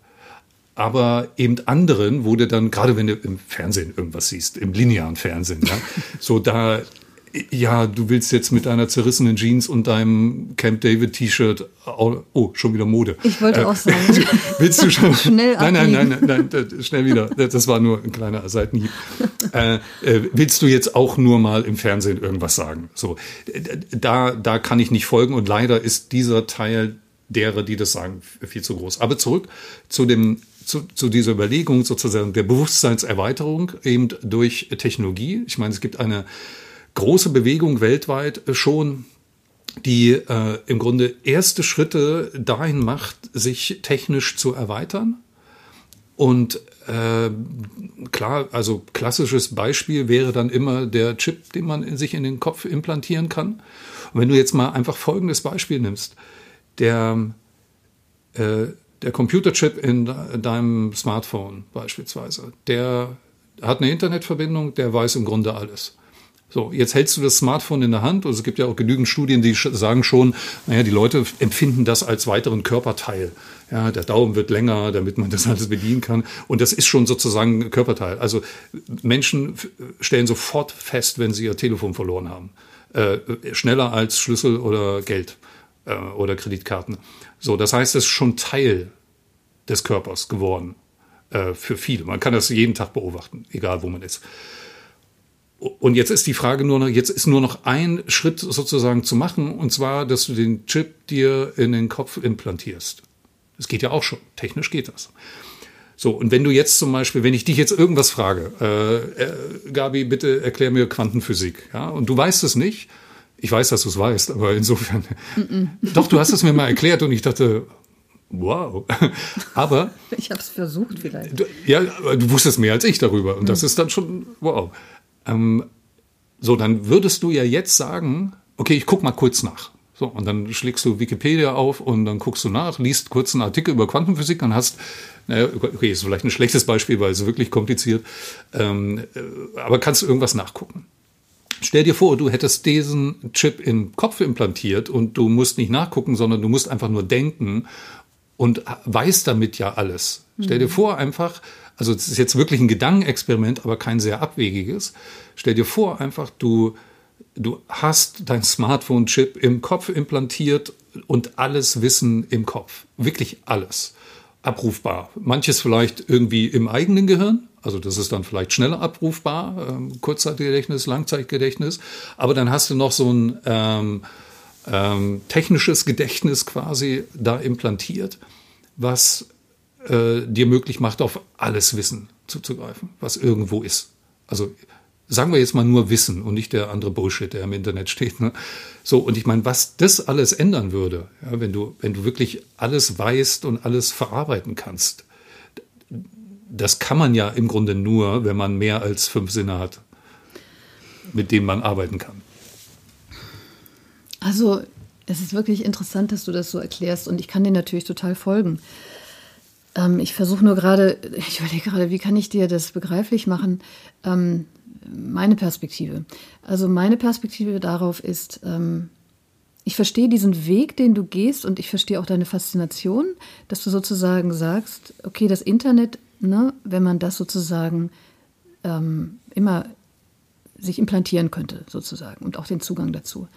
Aber eben anderen, wo du dann, gerade wenn du im Fernsehen irgendwas siehst, im linearen Fernsehen, ja, <laughs> so da, ja, du willst jetzt mit deiner zerrissenen Jeans und deinem Camp David T-Shirt, oh, schon wieder Mode. Ich wollte auch sagen. <laughs> Willst du schon? <laughs> Schnell nein, nein, nein, nein, nein, schnell wieder. Das war nur ein kleiner Seitenhieb. <laughs> Äh, äh, willst du jetzt auch nur mal im Fernsehen irgendwas sagen? So, da, da kann ich nicht folgen und leider ist dieser Teil derer, die das sagen, viel zu groß. Aber zurück zu dem, zu, zu dieser Überlegung sozusagen der Bewusstseinserweiterung eben durch Technologie. Ich meine, es gibt eine große Bewegung weltweit schon, die äh, im Grunde erste Schritte dahin macht, sich technisch zu erweitern. Und äh, klar, also klassisches Beispiel wäre dann immer der Chip, den man in sich in den Kopf implantieren kann. Und wenn du jetzt mal einfach folgendes Beispiel nimmst, der, äh, der Computerchip in de- deinem Smartphone beispielsweise, der hat eine Internetverbindung, der weiß im Grunde alles. So, jetzt hältst du das Smartphone in der Hand. Also es gibt ja auch genügend Studien, die sagen schon, naja, die Leute empfinden das als weiteren Körperteil. Ja, der Daumen wird länger, damit man das <laughs> alles bedienen kann. Und das ist schon sozusagen ein Körperteil. Also Menschen stellen sofort fest, wenn sie ihr Telefon verloren haben. Äh, schneller als Schlüssel oder Geld äh, oder Kreditkarten. So, das heißt, es ist schon Teil des Körpers geworden äh, für viele. Man kann das jeden Tag beobachten, egal wo man ist. Und jetzt ist die Frage nur noch, jetzt ist nur noch ein Schritt sozusagen zu machen, und zwar, dass du den Chip dir in den Kopf implantierst. Das geht ja auch schon. Technisch geht das. So, und wenn du jetzt zum Beispiel, wenn ich dich jetzt irgendwas frage, äh, äh, Gabi, bitte erklär mir Quantenphysik, ja, und du weißt es nicht, ich weiß, dass du es weißt, aber insofern, doch, du hast es mir mal erklärt und ich dachte, wow, <laughs> aber Ich habe es versucht vielleicht. Du, ja, du wusstest mehr als ich darüber. Und das ist dann schon, wow. Ähm, so, dann würdest du ja jetzt sagen, okay, ich guck mal kurz nach. So, und dann schlägst du Wikipedia auf und dann guckst du nach, liest kurz einen Artikel über Quantenphysik und hast, naja, okay, ist vielleicht ein schlechtes Beispiel, weil es wirklich kompliziert, ähm, äh, aber kannst du irgendwas nachgucken. Stell dir vor, du hättest diesen Chip im Kopf implantiert und du musst nicht nachgucken, sondern du musst einfach nur denken und weißt damit ja alles. Stell dir vor einfach, also es ist jetzt wirklich ein Gedankenexperiment, aber kein sehr abwegiges. Stell dir vor einfach, du, du hast dein Smartphone-Chip im Kopf implantiert und alles Wissen im Kopf. Wirklich alles. Abrufbar. Manches vielleicht irgendwie im eigenen Gehirn. Also das ist dann vielleicht schneller abrufbar, ähm, Kurzzeitgedächtnis, Langzeitgedächtnis. Aber dann hast du noch so ein ähm, ähm, technisches Gedächtnis quasi da implantiert, was äh, dir möglich macht, auf alles Wissen zuzugreifen, was irgendwo ist. Also sagen wir jetzt mal nur Wissen und nicht der andere Bullshit, der im Internet <laughs> steht. Ne? So, und ich meine, was das alles ändern würde, ja, wenn, du, wenn du wirklich alles weißt und alles verarbeiten kannst, das kann man ja im Grunde nur, wenn man mehr als fünf Sinne hat, mit denen man arbeiten kann. Also, es ist wirklich interessant, dass du das so erklärst und ich kann dir natürlich total folgen. Ähm, ich versuche nur gerade, ich überlege gerade, wie kann ich dir das begreiflich machen? Ähm, meine Perspektive. Also meine Perspektive darauf ist, ähm, ich verstehe diesen Weg, den du gehst und ich verstehe auch deine Faszination, dass du sozusagen sagst, okay, das Internet, ne, wenn man das sozusagen ähm, immer sich implantieren könnte, sozusagen, und auch den Zugang dazu.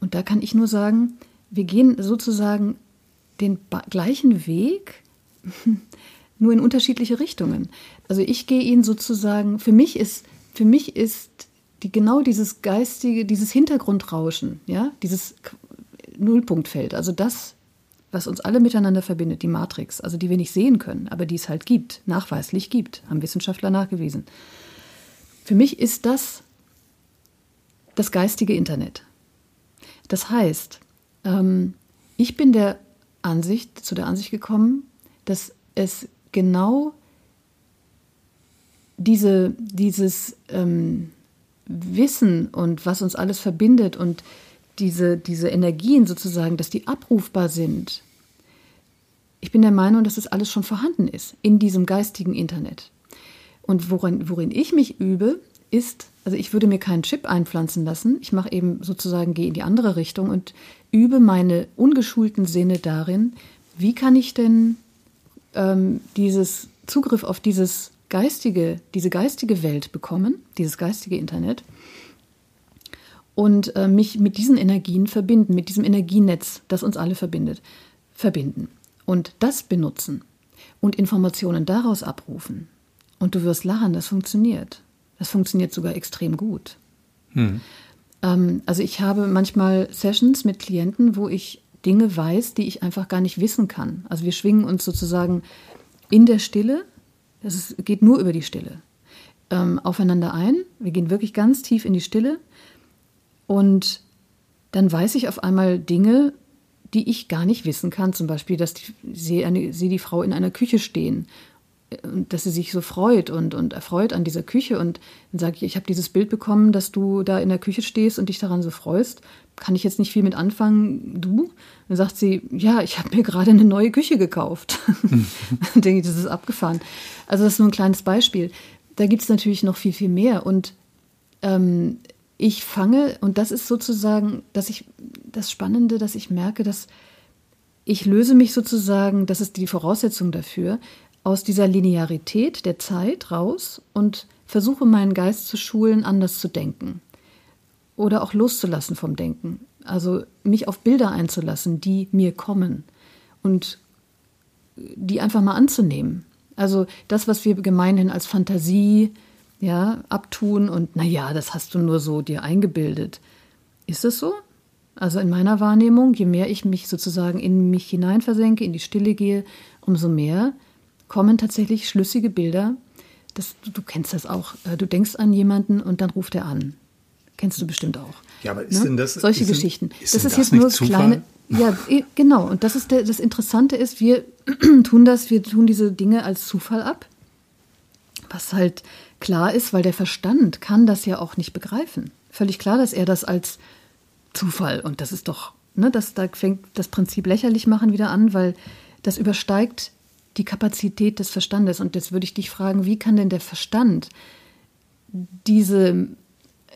Und da kann ich nur sagen, wir gehen sozusagen den gleichen Weg, <laughs> nur in unterschiedliche Richtungen. Also ich gehe ihn sozusagen, für mich ist, für mich ist die, genau dieses geistige, dieses Hintergrundrauschen, ja, dieses Nullpunktfeld, also das, was uns alle miteinander verbindet, die Matrix, also die wir nicht sehen können, aber die es halt gibt, nachweislich gibt, haben Wissenschaftler nachgewiesen. Für mich ist das das geistige Internet. Das heißt, ähm, ich bin der Ansicht, zu der Ansicht gekommen, dass es genau diese, dieses ähm, Wissen und was uns alles verbindet und diese, diese Energien sozusagen, dass die abrufbar sind. Ich bin der Meinung, dass das alles schon vorhanden ist in diesem geistigen Internet. Und worin, worin ich mich übe, ist, also ich würde mir keinen Chip einpflanzen lassen. Ich mache eben sozusagen, gehe in die andere Richtung und übe meine ungeschulten Sinne darin, wie kann ich denn ähm, dieses Zugriff auf dieses geistige, diese geistige Welt bekommen, dieses geistige Internet und äh, mich mit diesen Energien verbinden, mit diesem Energienetz, das uns alle verbindet, verbinden und das benutzen und Informationen daraus abrufen. Und du wirst lachen, das funktioniert. Das funktioniert sogar extrem gut. Hm. Ähm, also ich habe manchmal Sessions mit Klienten, wo ich Dinge weiß, die ich einfach gar nicht wissen kann. Also wir schwingen uns sozusagen in der Stille, es geht nur über die Stille, ähm, aufeinander ein. Wir gehen wirklich ganz tief in die Stille und dann weiß ich auf einmal Dinge, die ich gar nicht wissen kann. Zum Beispiel, dass sie, eine, sie die Frau in einer Küche stehen dass sie sich so freut und, und erfreut an dieser Küche. Und dann sage ich, ich habe dieses Bild bekommen, dass du da in der Küche stehst und dich daran so freust. Kann ich jetzt nicht viel mit anfangen, du? Dann sagt sie, ja, ich habe mir gerade eine neue Küche gekauft. <laughs> dann denke ich, das ist abgefahren. Also das ist nur ein kleines Beispiel. Da gibt es natürlich noch viel, viel mehr. Und ähm, ich fange, und das ist sozusagen, dass ich das Spannende, dass ich merke, dass ich löse mich sozusagen, das ist die Voraussetzung dafür, aus dieser Linearität der Zeit raus und versuche meinen Geist zu schulen, anders zu denken. Oder auch loszulassen vom Denken. Also mich auf Bilder einzulassen, die mir kommen und die einfach mal anzunehmen. Also das, was wir gemeinhin als Fantasie ja, abtun und naja, das hast du nur so dir eingebildet. Ist es so? Also in meiner Wahrnehmung, je mehr ich mich sozusagen in mich hineinversenke, in die Stille gehe, umso mehr kommen tatsächlich schlüssige Bilder. Das, du, du, kennst das auch. Äh, du denkst an jemanden und dann ruft er an. Kennst du bestimmt auch. Ja, aber ist ne? denn das solche ist Geschichten? Ist das ist jetzt nur das kleine. <laughs> Ja, genau. Und das ist der, das Interessante ist, wir <clears throat> tun das, wir tun diese Dinge als Zufall ab. Was halt klar ist, weil der Verstand kann das ja auch nicht begreifen. Völlig klar, dass er das als Zufall und das ist doch, ne, das, da fängt das Prinzip lächerlich machen wieder an, weil das übersteigt die Kapazität des Verstandes. Und jetzt würde ich dich fragen, wie kann denn der Verstand diese,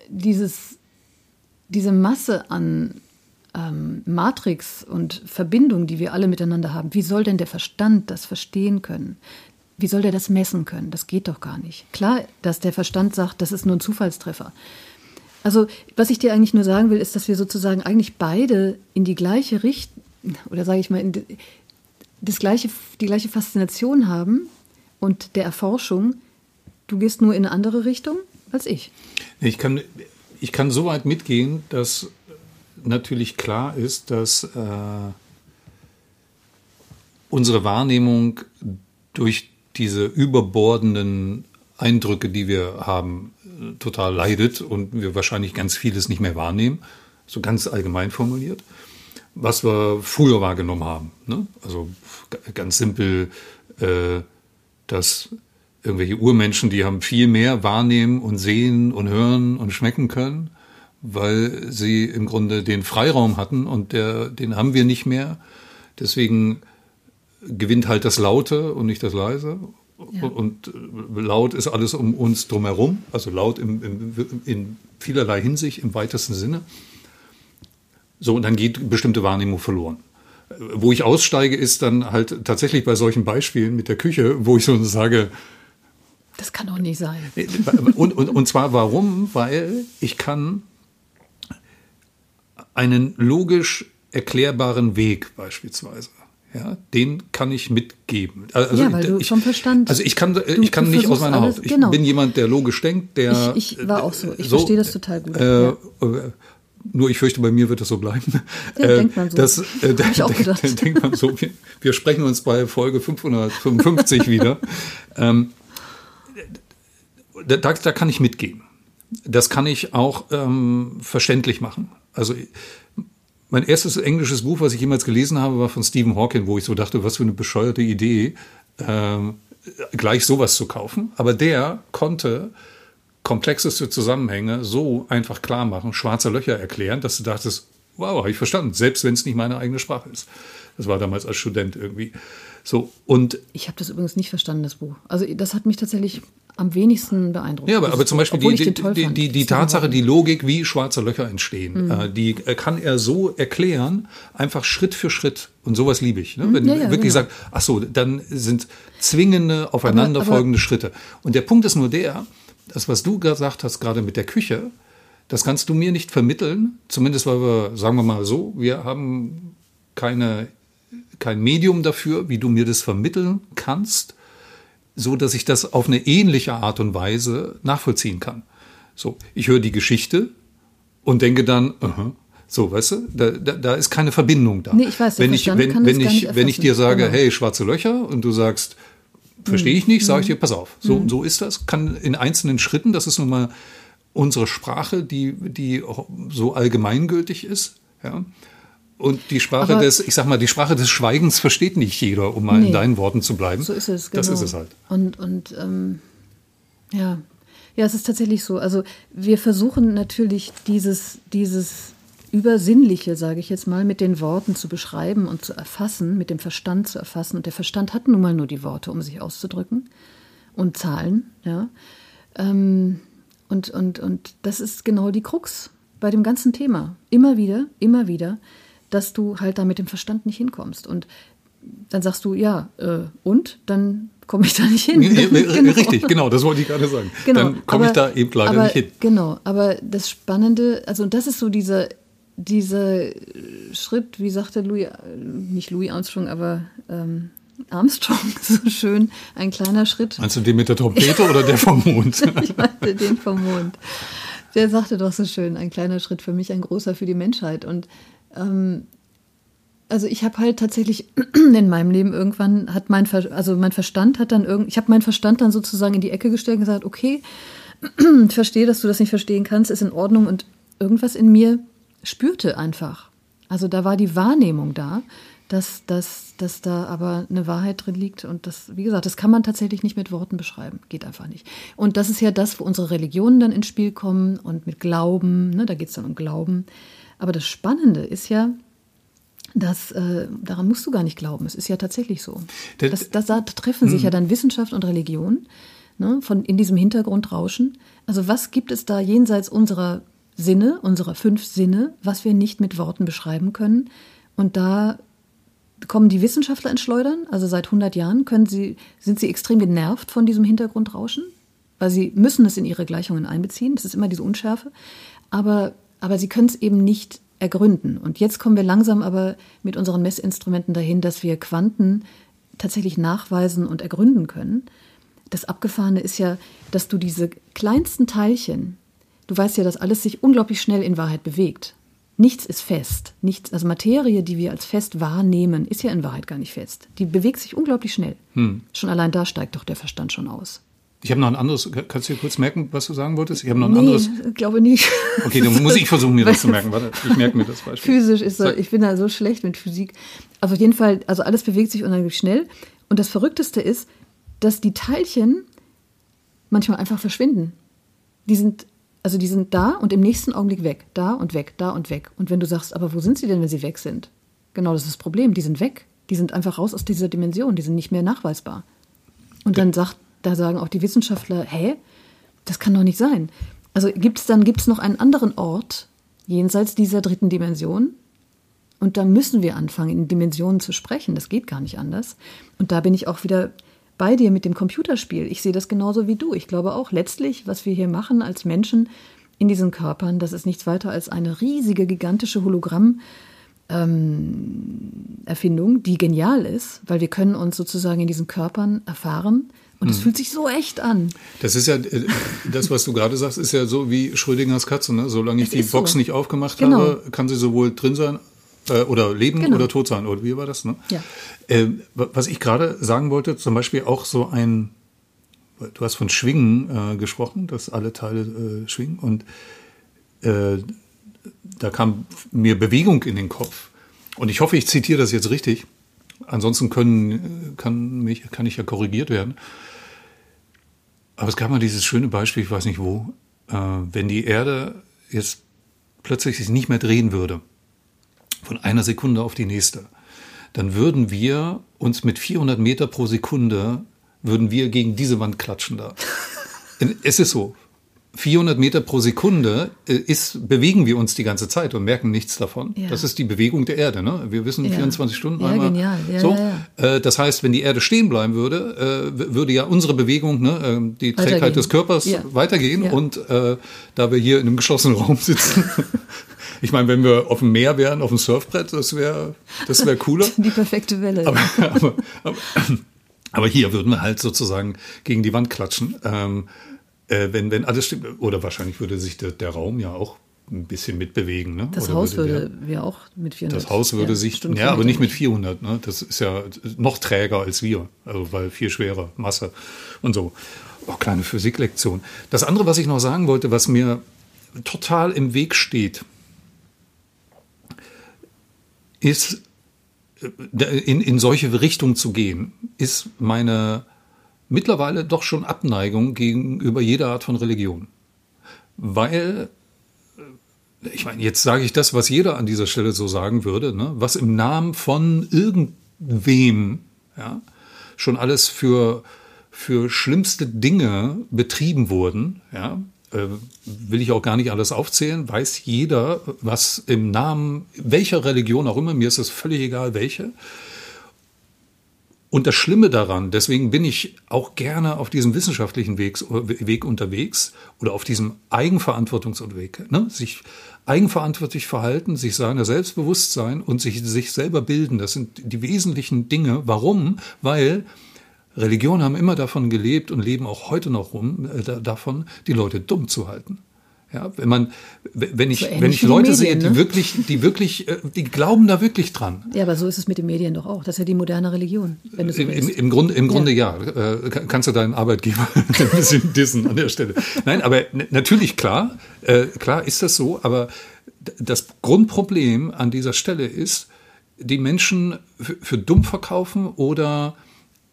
dieses, diese Masse an ähm, Matrix und Verbindung, die wir alle miteinander haben, wie soll denn der Verstand das verstehen können? Wie soll der das messen können? Das geht doch gar nicht. Klar, dass der Verstand sagt, das ist nur ein Zufallstreffer. Also, was ich dir eigentlich nur sagen will, ist, dass wir sozusagen eigentlich beide in die gleiche Richtung, oder sage ich mal, in, das gleiche, die gleiche Faszination haben und der Erforschung. Du gehst nur in eine andere Richtung als ich. Ich kann, ich kann so weit mitgehen, dass natürlich klar ist, dass äh, unsere Wahrnehmung durch diese überbordenden Eindrücke, die wir haben, total leidet und wir wahrscheinlich ganz vieles nicht mehr wahrnehmen, so ganz allgemein formuliert was wir früher wahrgenommen haben. Ne? Also ganz simpel, äh, dass irgendwelche Urmenschen, die haben viel mehr wahrnehmen und sehen und hören und schmecken können, weil sie im Grunde den Freiraum hatten und der, den haben wir nicht mehr. Deswegen gewinnt halt das Laute und nicht das Leise. Ja. Und laut ist alles um uns drumherum, also laut im, im, in vielerlei Hinsicht im weitesten Sinne. So, und dann geht bestimmte Wahrnehmung verloren. Wo ich aussteige, ist dann halt tatsächlich bei solchen Beispielen mit der Küche, wo ich so sage, das kann doch nicht sein. Und, und, und zwar warum? Weil ich kann einen logisch erklärbaren Weg beispielsweise ja, den kann ich mitgeben. Also, ja, weil du ich, vom Verstand. Also ich kann, du, ich kann nicht aus meiner Haut. Ich genau. bin jemand, der logisch denkt, der. Ich, ich war auch so. Ich so, verstehe das total gut. Äh, ja. Nur ich fürchte, bei mir wird das so bleiben. Ja, <laughs> äh, denkt man so. Das, äh, ich auch <laughs> gedacht. Denk, denkt man so. Wir, wir, sprechen uns bei Folge 555 <laughs> wieder. Ähm, da, da kann ich mitgehen. Das kann ich auch ähm, verständlich machen. Also mein erstes englisches Buch, was ich jemals gelesen habe, war von Stephen Hawking, wo ich so dachte, was für eine bescheuerte Idee, ähm, gleich sowas zu kaufen. Aber der konnte komplexeste Zusammenhänge so einfach klar machen, schwarze Löcher erklären, dass du dachtest, wow, habe ich verstanden, selbst wenn es nicht meine eigene Sprache ist. Das war damals als Student irgendwie. So, und ich habe das übrigens nicht verstanden, das Buch. Also das hat mich tatsächlich am wenigsten beeindruckt. Ja, aber, aber zum Beispiel die, die, die, die, die Tatsache, die Logik, wie schwarze Löcher entstehen, mhm. äh, die kann er so erklären, einfach Schritt für Schritt. Und sowas liebe ich. Ne? Mhm. Wenn ja, ja, wirklich genau. sagt, ach so, dann sind zwingende, aufeinanderfolgende aber, aber, Schritte. Und der Punkt ist nur der, das, was du gesagt hast, gerade mit der Küche, das kannst du mir nicht vermitteln, zumindest weil wir, sagen wir mal so, wir haben keine, kein Medium dafür, wie du mir das vermitteln kannst so dass ich das auf eine ähnliche Art und Weise nachvollziehen kann. So, ich höre die Geschichte und denke dann, uh -huh, so, weißt du, da, da, da, ist keine Verbindung da. Nee, ich weiß, wenn ich, wenn, wenn ich, wenn ich dir sage, genau. hey, schwarze Löcher, und du sagst, verstehe ich nicht, sage ich dir, pass auf. So und mhm. so ist das. Kann in einzelnen Schritten, das ist nun mal unsere Sprache, die, die so allgemeingültig ist. Ja. Und die Sprache Aber des, ich sag mal, die Sprache des Schweigens versteht nicht jeder, um mal nee, in deinen Worten zu bleiben. So ist es, genau. Das ist es halt. Und, und ähm, ja. Ja, es ist tatsächlich so. Also wir versuchen natürlich dieses, dieses Übersinnliche, sage ich jetzt mal, mit den Worten zu beschreiben und zu erfassen, mit dem Verstand zu erfassen. Und der Verstand hat nun mal nur die Worte, um sich auszudrücken und Zahlen, ja. Ähm, und, und, und das ist genau die Krux bei dem ganzen Thema. Immer wieder, immer wieder dass du halt da mit dem Verstand nicht hinkommst. Und dann sagst du, ja, äh, und? Dann komme ich da nicht hin. <laughs> genau. Richtig, genau, das wollte ich gerade sagen. Genau, dann komme ich da eben leider aber, nicht hin. Genau, aber das Spannende, also das ist so dieser, dieser Schritt, wie sagte Louis, nicht Louis Armstrong, aber ähm, Armstrong <laughs> so schön, ein kleiner Schritt. Meinst du den mit der Trompete oder der vom Mond? <laughs> ich meinte den vom Mond. Der sagte doch so schön, ein kleiner Schritt für mich, ein großer für die Menschheit. Und ähm, also ich habe halt tatsächlich <clears throat> in meinem Leben irgendwann hat mein Ver also mein Verstand hat dann irgend ich habe meinen Verstand dann sozusagen in die Ecke gestellt und gesagt okay ich <clears throat> verstehe dass du das nicht verstehen kannst ist in Ordnung und irgendwas in mir spürte einfach also da war die Wahrnehmung da dass, dass, dass da aber eine Wahrheit drin liegt und das wie gesagt das kann man tatsächlich nicht mit Worten beschreiben geht einfach nicht und das ist ja das wo unsere Religionen dann ins Spiel kommen und mit Glauben ne, da geht es dann um Glauben aber das Spannende ist ja, dass äh, daran musst du gar nicht glauben. Es ist ja tatsächlich so. Das, das, da treffen sich ja hm. dann Wissenschaft und Religion ne, von in diesem Hintergrundrauschen. Also was gibt es da jenseits unserer Sinne, unserer fünf Sinne, was wir nicht mit Worten beschreiben können? Und da kommen die Wissenschaftler ins Schleudern. Also seit 100 Jahren sie, sind sie extrem genervt von diesem Hintergrundrauschen, weil sie müssen es in ihre Gleichungen einbeziehen. Das ist immer diese Unschärfe. Aber aber sie können es eben nicht ergründen. Und jetzt kommen wir langsam aber mit unseren Messinstrumenten dahin, dass wir Quanten tatsächlich nachweisen und ergründen können. Das Abgefahrene ist ja, dass du diese kleinsten Teilchen, du weißt ja, dass alles sich unglaublich schnell in Wahrheit bewegt. Nichts ist fest. Nichts, also Materie, die wir als fest wahrnehmen, ist ja in Wahrheit gar nicht fest. Die bewegt sich unglaublich schnell. Hm. Schon allein da steigt doch der Verstand schon aus. Ich habe noch ein anderes, kannst du dir kurz merken, was du sagen wolltest? Ich habe noch ein nee, anderes. glaube nicht. Okay, dann muss ich versuchen, mir das zu merken. Warte, ich merke mir das Beispiel. Physisch ist so, ich bin da so schlecht mit Physik. Also auf jeden Fall, also alles bewegt sich unheimlich schnell. Und das Verrückteste ist, dass die Teilchen manchmal einfach verschwinden. Die sind, also die sind da und im nächsten Augenblick weg. Da und weg, da und weg. Und wenn du sagst, aber wo sind sie denn, wenn sie weg sind? Genau, das ist das Problem. Die sind weg Die sind einfach raus aus dieser Dimension, die sind nicht mehr nachweisbar. Und dann sagt, da sagen auch die Wissenschaftler, hä, das kann doch nicht sein. Also gibt es dann gibt's noch einen anderen Ort jenseits dieser dritten Dimension? Und da müssen wir anfangen, in Dimensionen zu sprechen. Das geht gar nicht anders. Und da bin ich auch wieder bei dir mit dem Computerspiel. Ich sehe das genauso wie du. Ich glaube auch letztlich, was wir hier machen als Menschen in diesen Körpern, das ist nichts weiter als eine riesige, gigantische Hologramm. Ähm, Erfindung, die genial ist, weil wir können uns sozusagen in diesen Körpern erfahren, und es mhm. fühlt sich so echt an. Das ist ja, äh, das, was du gerade sagst, ist ja so wie Schrödingers Katze. Ne? Solange ich die Box so. nicht aufgemacht genau. habe, kann sie sowohl drin sein äh, oder leben genau. oder tot sein. Oder wie war das? Ne? Ja. Äh, was ich gerade sagen wollte, zum Beispiel auch so ein, du hast von Schwingen äh, gesprochen, dass alle Teile äh, schwingen. Und äh, da kam mir Bewegung in den Kopf. Und ich hoffe, ich zitiere das jetzt richtig. Ansonsten können, kann, mich, kann ich ja korrigiert werden. Aber es gab mal dieses schöne Beispiel, ich weiß nicht wo, äh, wenn die Erde jetzt plötzlich sich nicht mehr drehen würde, von einer Sekunde auf die nächste, dann würden wir uns mit 400 Meter pro Sekunde, würden wir gegen diese Wand klatschen da. <laughs> es ist so. 400 Meter pro Sekunde äh, ist, bewegen wir uns die ganze Zeit und merken nichts davon. Ja. Das ist die Bewegung der Erde. Ne? Wir wissen ja. 24 Stunden ja, einmal. Genial. Ja, so. Äh, das heißt, wenn die Erde stehen bleiben würde, äh, würde ja unsere Bewegung, ne, äh, die Trägheit des Körpers weitergehen. Und äh, da wir hier in einem geschlossenen Raum sitzen, <laughs> ich meine, wenn wir auf dem Meer wären, auf dem Surfbrett, das wäre das wäre cooler. <laughs> Die perfekte Welle. Aber, aber, aber, aber, hier würden wir halt sozusagen gegen die Wand klatschen. Ähm, äh, wenn, wenn alles stimmt, oder wahrscheinlich würde sich der, der Raum ja auch ein bisschen mitbewegen. Ne? Das oder Haus würde, der, wir auch mit 400. Das Haus würde ja, sich, ja, aber nicht mit 400. Ne? Das ist ja noch träger als wir, also weil viel schwerer, Masse und so. Oh, kleine Physiklektion. Das andere, was ich noch sagen wollte, was mir total im Weg steht, ist in, in solche Richtung zu gehen, ist meine mittlerweile doch schon Abneigung gegenüber jeder Art von Religion. Weil, ich meine, jetzt sage ich das, was jeder an dieser Stelle so sagen würde, ne? was im Namen von irgendwem ja, schon alles für, für schlimmste Dinge betrieben wurden, ja, will ich auch gar nicht alles aufzählen, weiß jeder, was im Namen welcher Religion auch immer, mir ist es völlig egal welche, und das Schlimme daran, deswegen bin ich auch gerne auf diesem wissenschaftlichen Weg, Weg unterwegs oder auf diesem Eigenverantwortungsweg, ne? sich eigenverantwortlich verhalten, sich seiner selbst bewusst sein und sich, sich selber bilden. Das sind die wesentlichen Dinge. Warum? Weil Religionen haben immer davon gelebt und leben auch heute noch rum, äh, davon, die Leute dumm zu halten. Ja, wenn man, wenn ich, so wenn ich Leute Medien, sehe, die ne? wirklich, die wirklich, äh, die glauben da wirklich dran. Ja, aber so ist es mit den Medien doch auch. Das ist ja die moderne Religion. Wenn du so Im, Im, Grunde, im Grunde ja. ja. Äh, kannst du deinen Arbeitgeber <laughs> ein bisschen dissen an der Stelle. Nein, aber natürlich klar, äh, klar ist das so. Aber das Grundproblem an dieser Stelle ist, die Menschen für, für dumm verkaufen oder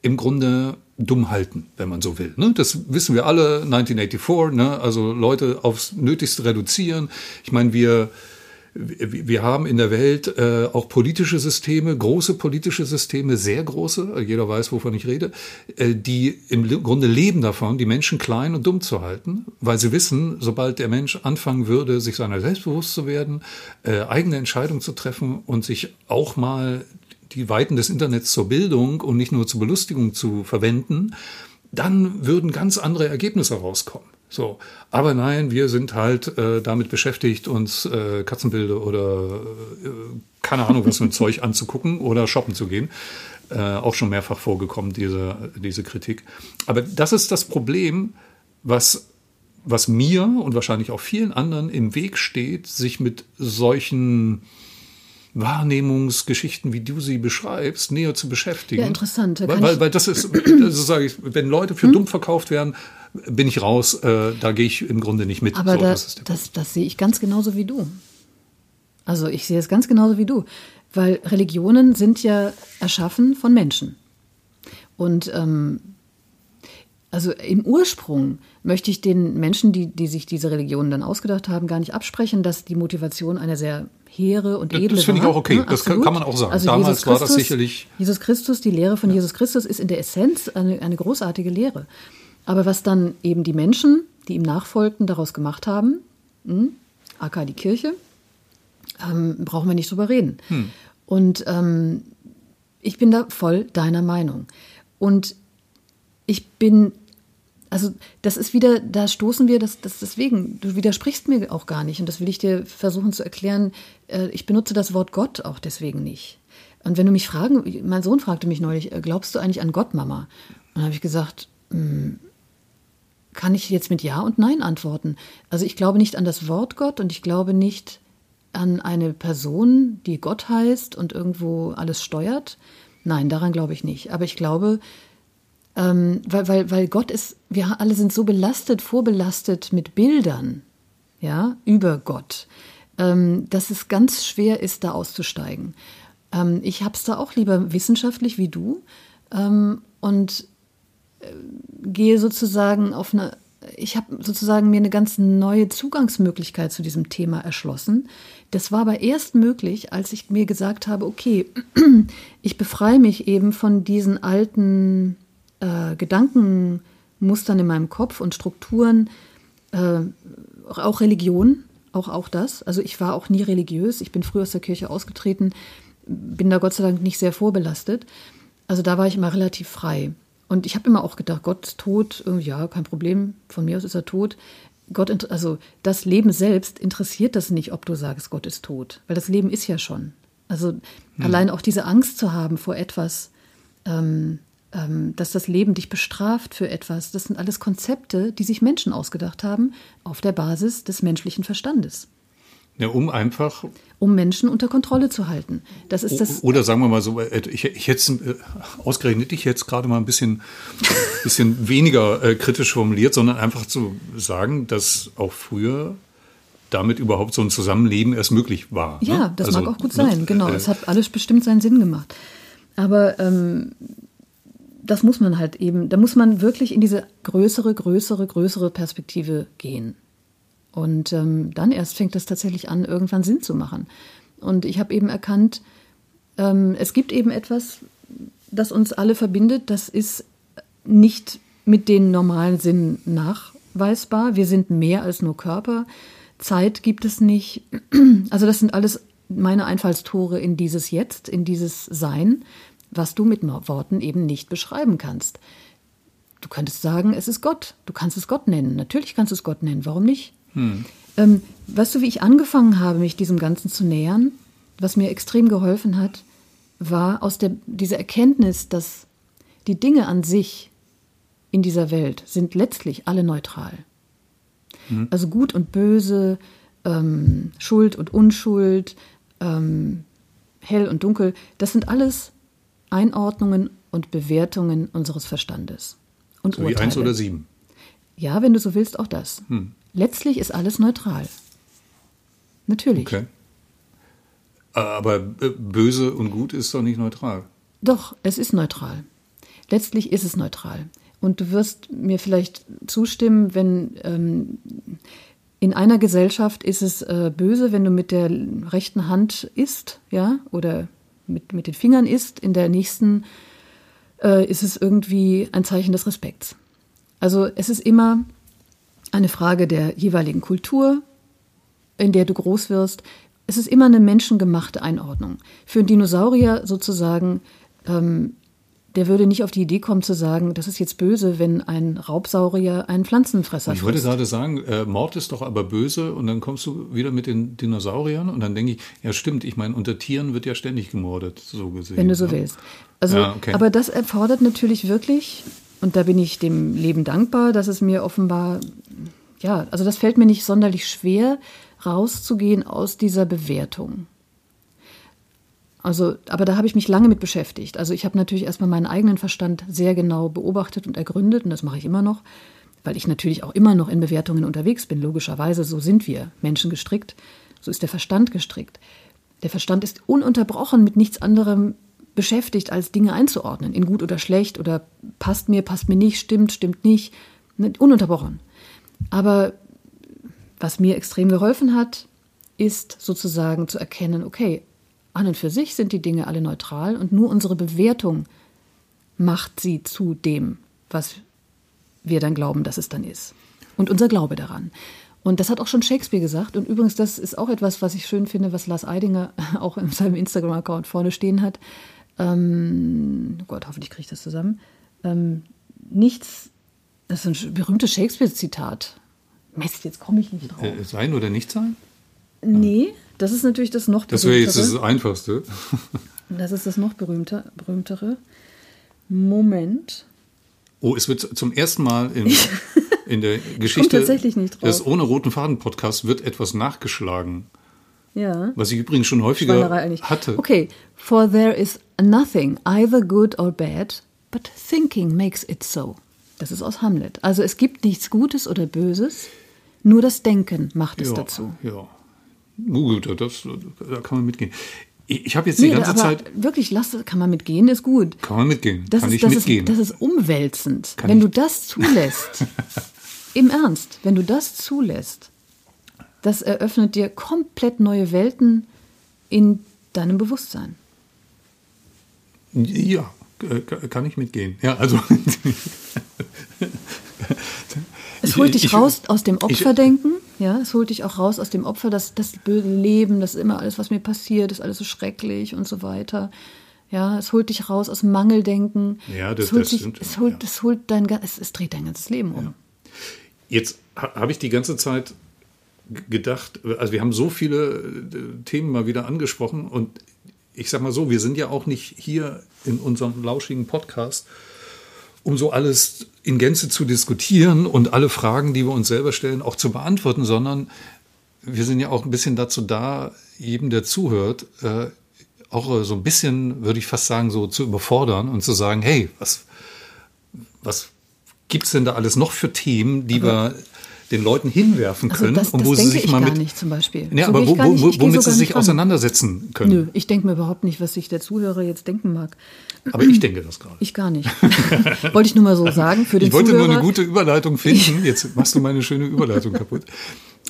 im Grunde dumm halten, wenn man so will. Ne? Das wissen wir alle, 1984, ne? also Leute aufs Nötigste reduzieren. Ich meine, wir, wir haben in der Welt äh, auch politische Systeme, große politische Systeme, sehr große, jeder weiß, wovon ich rede, äh, die im Grunde leben davon, die Menschen klein und dumm zu halten, weil sie wissen, sobald der Mensch anfangen würde, sich seiner selbstbewusst zu werden, äh, eigene Entscheidungen zu treffen und sich auch mal die Weiten des Internets zur Bildung und nicht nur zur Belustigung zu verwenden, dann würden ganz andere Ergebnisse rauskommen. So, aber nein, wir sind halt äh, damit beschäftigt, uns äh, Katzenbilder oder äh, keine Ahnung was für ein <laughs> Zeug anzugucken oder shoppen zu gehen. Äh, auch schon mehrfach vorgekommen, diese, diese Kritik. Aber das ist das Problem, was, was mir und wahrscheinlich auch vielen anderen im Weg steht, sich mit solchen Wahrnehmungsgeschichten, wie du sie beschreibst, näher zu beschäftigen. Ja, interessant. Weil, weil, weil, das ist, <clears throat> also sage ich, wenn Leute für hm? dumm verkauft werden, bin ich raus. Äh, da gehe ich im Grunde nicht mit. Aber so, da, das, das, das sehe ich ganz genauso wie du. Also ich sehe es ganz genauso wie du. Weil Religionen sind ja erschaffen von Menschen. Und ähm, Also im Ursprung möchte ich den Menschen, die, die sich diese Religionen dann ausgedacht haben, gar nicht absprechen, dass die Motivation eine sehr hehre und edle Das finde ich auch okay. Ja, das kann, kann man auch sagen. Also Damals Jesus war das Christus- sicherlich. Jesus Christus, die Lehre von Jesus Christus ist in der Essenz eine, eine großartige Lehre. Aber was dann eben die Menschen, die ihm nachfolgten, daraus gemacht haben, hm, aka die Kirche, ähm, brauchen wir nicht drüber reden. Und ähm, ich bin da voll deiner Meinung. Und ich bin, also das ist wieder, da stoßen wir, das, das deswegen, du widersprichst mir auch gar nicht und das will ich dir versuchen zu erklären. Äh, Ich benutze das Wort Gott auch deswegen nicht. Und wenn du mich fragen, mein Sohn fragte mich neulich, äh, glaubst du eigentlich an Gott, Mama? Und dann habe ich gesagt, hm, kann ich jetzt mit Ja und Nein antworten. Also ich glaube nicht an das Wort Gott und ich glaube nicht an eine Person, die Gott heißt und irgendwo alles steuert. Nein, daran glaube ich nicht. Aber ich glaube, ähm, weil, weil, weil Gott ist, wir alle sind so belastet, vorbelastet mit Bildern, ja, über Gott, ähm, dass es ganz schwer ist, da auszusteigen. Ähm, ich habe es da auch lieber wissenschaftlich wie du ähm, und äh, gehe sozusagen auf eine, ich habe sozusagen mir eine ganz neue Zugangsmöglichkeit zu diesem Thema erschlossen. Das war aber erst möglich, als ich mir gesagt habe, okay, <clears throat> ich befreie mich eben von diesen alten äh, Gedankenmustern in meinem Kopf und Strukturen, äh, auch Religion, auch, auch das. Also ich war auch nie religiös. Ich bin früher aus der Kirche ausgetreten, bin da Gott sei Dank nicht sehr vorbelastet. Also da war ich immer relativ frei. Und ich habe immer auch gedacht, Gott ist tot, äh, ja, kein Problem, von mir aus ist er tot. Gott, also das Leben selbst interessiert das nicht, ob du sagst, Gott ist tot, weil das Leben ist ja schon. Also allein auch diese Angst zu haben vor etwas, ähm, dass das Leben dich bestraft für etwas, das sind alles Konzepte, die sich Menschen ausgedacht haben auf der Basis des menschlichen Verstandes, Ja, um einfach, um Menschen unter Kontrolle zu halten. Das ist das. oder sagen wir mal so, äh, ich, ich hätte äh, ausgerechnet ich jetzt gerade mal ein bisschen, <laughs> bisschen weniger äh, kritisch formuliert, sondern einfach zu sagen, dass auch früher damit überhaupt so ein Zusammenleben erst möglich war. Ja, ne? das Also, mag auch gut ne, sein, genau. äh, Es hat alles bestimmt seinen Sinn gemacht. Aber ähm, das muss man halt eben, da muss man wirklich in diese größere, größere, größere Perspektive gehen. Und ähm, dann erst fängt das tatsächlich an, irgendwann Sinn zu machen. Und ich habe eben erkannt, ähm, es gibt eben etwas, das uns alle verbindet, das ist nicht mit den normalen Sinnen nachweisbar. Wir sind mehr als nur Körper. Zeit gibt es nicht. Also das sind alles meine Einfallstore in dieses Jetzt, in dieses Sein, was du mit Worten eben nicht beschreiben kannst. Du könntest sagen, es ist Gott. Du kannst es Gott nennen. Natürlich kannst du es Gott nennen. Warum nicht? Ähm, weißt du, wie ich angefangen habe, mich diesem Ganzen zu nähern? Was mir extrem geholfen hat, war aus der, dieser Erkenntnis, dass die Dinge an sich in dieser Welt sind letztlich alle neutral. Also gut und böse, ähm, Schuld und Unschuld, ähm, hell und dunkel, das sind alles Einordnungen und Bewertungen unseres Verstandes. Und so wie eins oder sieben. Ja, wenn du so willst, auch das. Letztlich ist alles neutral. Natürlich. Okay. Aber äh, böse und gut ist doch nicht neutral. Doch, es ist neutral. Letztlich ist es neutral. Und du wirst mir vielleicht zustimmen, wenn ähm, in einer Gesellschaft ist es äh, böse, wenn du mit der rechten Hand isst, ja, oder mit, mit den Fingern isst. In der nächsten äh, ist es irgendwie ein Zeichen des Respekts. Also es ist immer eine Frage der jeweiligen Kultur, in der du groß wirst. Es ist immer eine menschengemachte Einordnung. Für einen Dinosaurier sozusagen, ähm, der würde nicht auf die Idee kommen zu sagen, das ist jetzt böse, wenn ein Raubsaurier einen Pflanzenfresser Ich wollte gerade sagen, äh, Mord ist doch aber böse und dann kommst du wieder mit den Dinosauriern und dann denke ich, ja stimmt, ich meine, unter Tieren wird ja ständig gemordet, so gesehen. wenn du so ne? willst. Also, Ja, okay. aber das erfordert natürlich wirklich, und da bin ich dem Leben dankbar, dass es mir offenbar, ja, also das fällt mir nicht sonderlich schwer, rauszugehen aus dieser Bewertung. Also, aber da habe ich mich lange mit beschäftigt. Also ich habe natürlich erstmal meinen eigenen Verstand sehr genau beobachtet und ergründet, und das mache ich immer noch, weil ich natürlich auch immer noch in Bewertungen unterwegs bin. Logischerweise, so sind wir Menschen gestrickt, so ist der Verstand gestrickt. Der Verstand ist ununterbrochen mit nichts anderem beschäftigt, als Dinge einzuordnen, in gut oder schlecht oder passt mir, passt mir nicht, stimmt, stimmt nicht, ne, ununterbrochen. Aber was mir extrem geholfen hat, ist sozusagen zu erkennen, okay, an und für sich sind die Dinge alle neutral und nur unsere Bewertung macht sie zu dem, was wir dann glauben, dass es dann ist. Und unser Glaube daran. Und das hat auch schon Shakespeare gesagt. Und übrigens, das ist auch etwas, was ich schön finde, was Lars Eidinger <laughs> auch in seinem Instagram-Account vorne stehen hat. Ähm, oh Gott, hoffentlich kriege ich das zusammen. Ähm, nichts, das ist ein berühmtes Shakespeare-Zitat. Mist, jetzt komme ich nicht drauf. Äh, sein oder nicht sein? Nee, das ist natürlich das noch Das wäre jetzt das Einfachste. <laughs> Das ist das noch berühmter, berühmtere. Moment. Oh, es wird zum ersten Mal in, <laughs> in der Geschichte tatsächlich nicht drauf. des Ohne Roten Faden Podcasts wird etwas nachgeschlagen. Ja. Was ich übrigens schon häufiger hatte. Okay, for there is nothing, either good or bad, but thinking makes it so. Das ist aus Hamlet. Also es gibt nichts Gutes oder Böses, nur das Denken macht es ja, dazu. Ja. Gut, das, da kann man mitgehen. Ich, habe jetzt die Nee, ganze aber Zeit. wirklich, lass, kann man mitgehen, ist gut. Kann man mitgehen? Das, kann ist, ich das, mitgehen? ist, das ist umwälzend. Kann wenn ich- du das zulässt, <laughs> im Ernst, wenn du das zulässt, das eröffnet dir komplett neue Welten in deinem Bewusstsein. Ja, äh, kann ich mitgehen. Ja, also. <laughs> Es Ich- holt dich ich- raus aus dem ich- Opferdenken, ja, es holt dich auch raus aus dem Opfer, das, das böse Leben, das immer alles, was mir passiert, ist alles so schrecklich und so weiter. Ja, es holt dich raus aus Mangeldenken. Ja, das- es holt das dich, stimmt, es holt, ja. es holt dein, es, es dreht dein ganzes Leben um. Jetzt ha- habe ich die ganze Zeit gedacht, also wir haben so viele äh, Themen mal wieder angesprochen und ich sag mal so, wir sind ja auch nicht hier in unserem lauschigen Podcast, um so alles in Gänze zu diskutieren und alle Fragen, die wir uns selber stellen, auch zu beantworten, sondern wir sind ja auch ein bisschen dazu da, jedem, der zuhört, äh, auch so ein bisschen, würde ich fast sagen, so zu überfordern und zu sagen, hey, was, was gibt's denn da alles noch für Themen, die wir den Leuten hinwerfen Also können das, und das wo sie sich ich mal mit, nicht zum Beispiel. Ja, So aber wo, wo, nicht- womit so sie sich ran. auseinandersetzen können. Nö, ich denke mir überhaupt nicht, was sich der Zuhörer jetzt denken mag. Aber ich denke das gerade. Ich gar nicht. <laughs> Wollte ich nur mal so sagen für den Ich wollte Zuhörer. nur eine gute Überleitung finden. Jetzt machst du meine schöne Überleitung kaputt.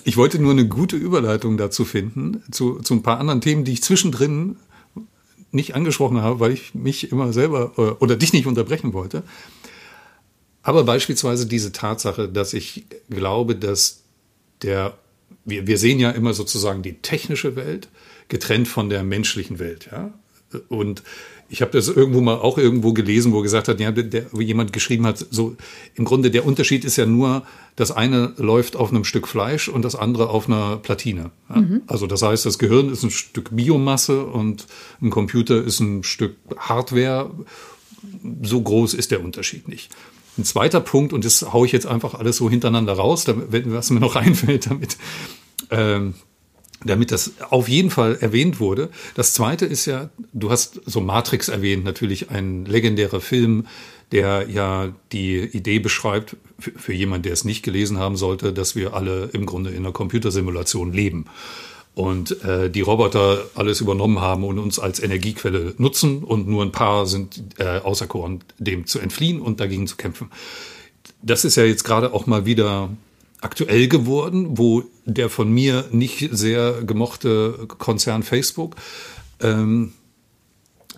Ich wollte nur eine gute Überleitung dazu finden, zu, zu ein paar anderen Themen, die ich zwischendrin nicht angesprochen habe, weil ich mich immer selber äh, oder dich nicht unterbrechen wollte. Aber beispielsweise diese Tatsache, dass ich glaube, dass der, wir, wir sehen ja immer sozusagen die technische Welt getrennt von der menschlichen Welt, ja. Und ich habe das irgendwo mal auch irgendwo gelesen, wo gesagt hat, ja, der, wo jemand geschrieben hat, so im Grunde der Unterschied ist ja nur, das eine läuft auf einem Stück Fleisch und das andere auf einer Platine. Ja? Also das heißt, das Gehirn ist ein Stück Biomasse und ein Computer ist ein Stück Hardware. So groß ist der Unterschied nicht. Ein zweiter Punkt, und das haue ich jetzt einfach alles so hintereinander raus, damit, was mir noch <laughs> einfällt, damit, ähm, damit das auf jeden Fall erwähnt wurde. Das zweite ist ja, du hast so Matrix erwähnt, natürlich ein legendärer Film, der ja die Idee beschreibt, für, für jemanden, der es nicht gelesen haben sollte, dass wir alle im Grunde in einer Computersimulation leben. Und äh, die Roboter alles übernommen haben und uns als Energiequelle nutzen und nur ein paar sind äh, auserkoren, dem zu entfliehen und dagegen zu kämpfen. Das ist ja jetzt gerade auch mal wieder aktuell geworden, wo der von mir nicht sehr gemochte Konzern Facebook ähm,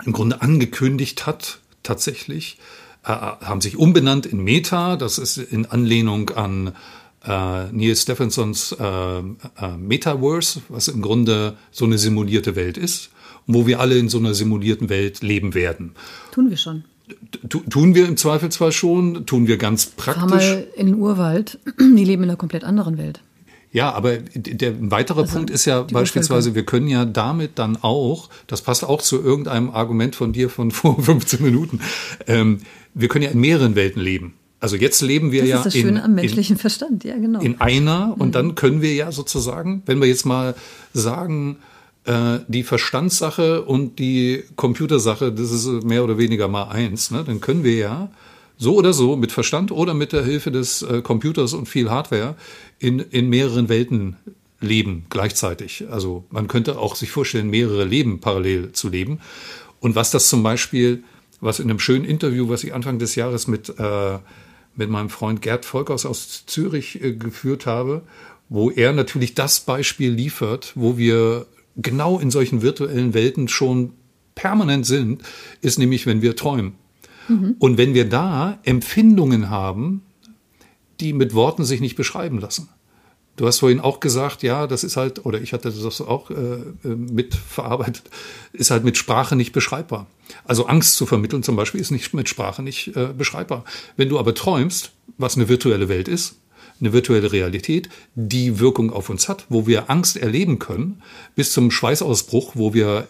im Grunde angekündigt hat, tatsächlich, äh, haben sich umbenannt in Meta. Das ist in Anlehnung an äh, Neil Stephensons äh, äh, Metaverse, was im Grunde so eine simulierte Welt ist, wo wir alle in so einer simulierten Welt leben werden. Tun wir schon. Tu- Tun wir im Zweifelsfall schon, tun wir ganz Fahr praktisch. mal in den Urwald. <clears throat> Die leben in einer komplett anderen Welt. Ja, aber der ein weiterer Also, Punkt ist ja beispielsweise, wir können ja damit dann auch, das passt auch zu irgendeinem Argument von dir von <laughs> vor 15 Minuten, ähm, wir können ja in mehreren Welten leben. Also jetzt leben wir Das ja ist das in, Schöne am in, menschlichen Verstand, ja genau. in einer und dann können wir ja sozusagen, wenn wir jetzt mal sagen, äh, die Verstandssache und die Computersache, das ist mehr oder weniger mal eins, ne? dann können wir ja so oder so mit Verstand oder mit der Hilfe des äh, Computers und viel Hardware in, in mehreren Welten leben gleichzeitig. Also man könnte auch sich vorstellen, mehrere Leben parallel zu leben. Und was das zum Beispiel, was in einem schönen Interview, was ich Anfang des Jahres mit, äh, mit meinem Freund Gerd Volkers aus Zürich äh, geführt habe, wo er natürlich das Beispiel liefert, wo wir genau in solchen virtuellen Welten schon permanent sind, ist nämlich, wenn wir träumen. Mhm. Und wenn wir da Empfindungen haben, die mit Worten sich nicht beschreiben lassen. Du hast vorhin auch gesagt, ja, das ist halt, oder ich hatte das auch äh, äh, mitverarbeitet, ist halt mit Sprache nicht beschreibbar. Also Angst zu vermitteln zum Beispiel ist nicht mit Sprache nicht äh, beschreibbar. Wenn du aber träumst, was eine virtuelle Welt ist, eine virtuelle Realität, die Wirkung auf uns hat, wo wir Angst erleben können, bis zum Schweißausbruch, wo wir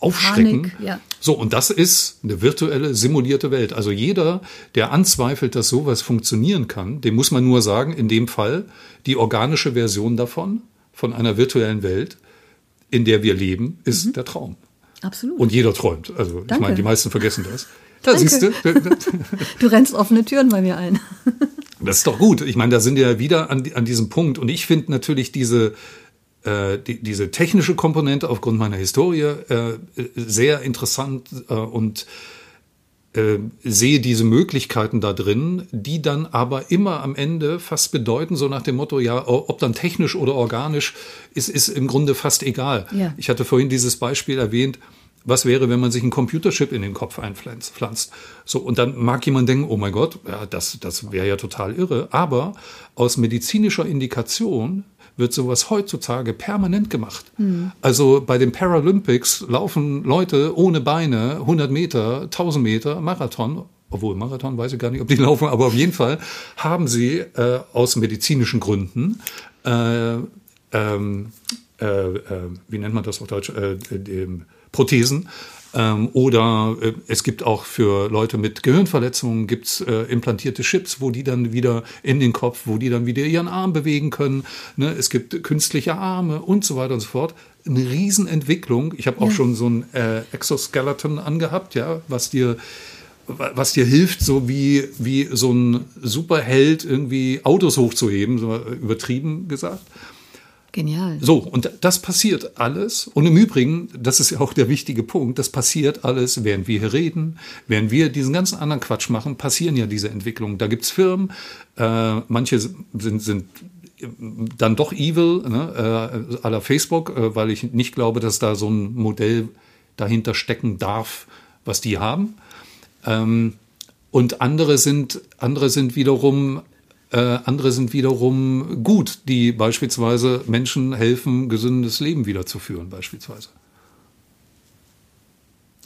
aufschrecken. Panik, ja. So, und das ist eine virtuelle, simulierte Welt. Also jeder, der anzweifelt, dass sowas funktionieren kann, dem muss man nur sagen, in dem Fall die organische Version davon, von einer virtuellen Welt, in der wir leben, ist mhm. der Traum. Absolut. Und jeder träumt. Also Danke. ich meine, die meisten vergessen das. <laughs> Da Danke. siehst du. <laughs> du rennst offene Türen bei mir ein. <laughs> das ist doch gut. Ich meine, da sind wir wieder an, an diesem Punkt. Und ich finde natürlich diese äh, die, diese technische Komponente aufgrund meiner Historie äh, sehr interessant äh, und äh, sehe diese Möglichkeiten da drin, die dann aber immer am Ende fast bedeuten, so nach dem Motto, ja, ob dann technisch oder organisch, ist, ist im Grunde fast egal. Ja. Ich hatte vorhin dieses Beispiel erwähnt, was wäre, wenn man sich einen Computerchip in den Kopf einpflanzt? So, und dann mag jemand denken, oh mein Gott, ja, das, das wäre ja total irre. Aber aus medizinischer Indikation wird sowas heutzutage permanent gemacht. Mhm. Also bei den Paralympics laufen Leute ohne Beine 100 Meter, 1000 Meter, Marathon. Obwohl Marathon weiß ich gar nicht, ob die <laughs> laufen, aber auf jeden Fall haben sie äh, aus medizinischen Gründen äh, ähm, äh, äh wie nennt man das auf Deutsch, äh, Prothesen ähm, oder äh, es gibt auch für Leute mit Gehirnverletzungen gibt's äh, implantierte Chips, wo die dann wieder in den Kopf, wo die dann wieder ihren Arm bewegen können. Ne? Es gibt künstliche Arme und so weiter und so fort. Eine Riesenentwicklung. Ich habe auch ja. schon so ein äh, Exoskeleton angehabt, ja, was dir was dir hilft, so wie, wie so ein Superheld irgendwie Autos hochzuheben, so übertrieben gesagt. Genial. So, und das passiert alles. Und im Übrigen, das ist ja auch der wichtige Punkt, das passiert alles, während wir hier reden, während wir diesen ganzen anderen Quatsch machen, passieren ja diese Entwicklungen. Da gibt's Firmen, äh, manche sind, sind dann doch evil, ne, äh, à la Facebook, äh, weil ich nicht glaube, dass da so ein Modell dahinter stecken darf, was die haben. Ähm, und andere sind, andere sind wiederum äh, andere sind wiederum gut, die beispielsweise Menschen helfen, gesündes Leben wiederzuführen, beispielsweise.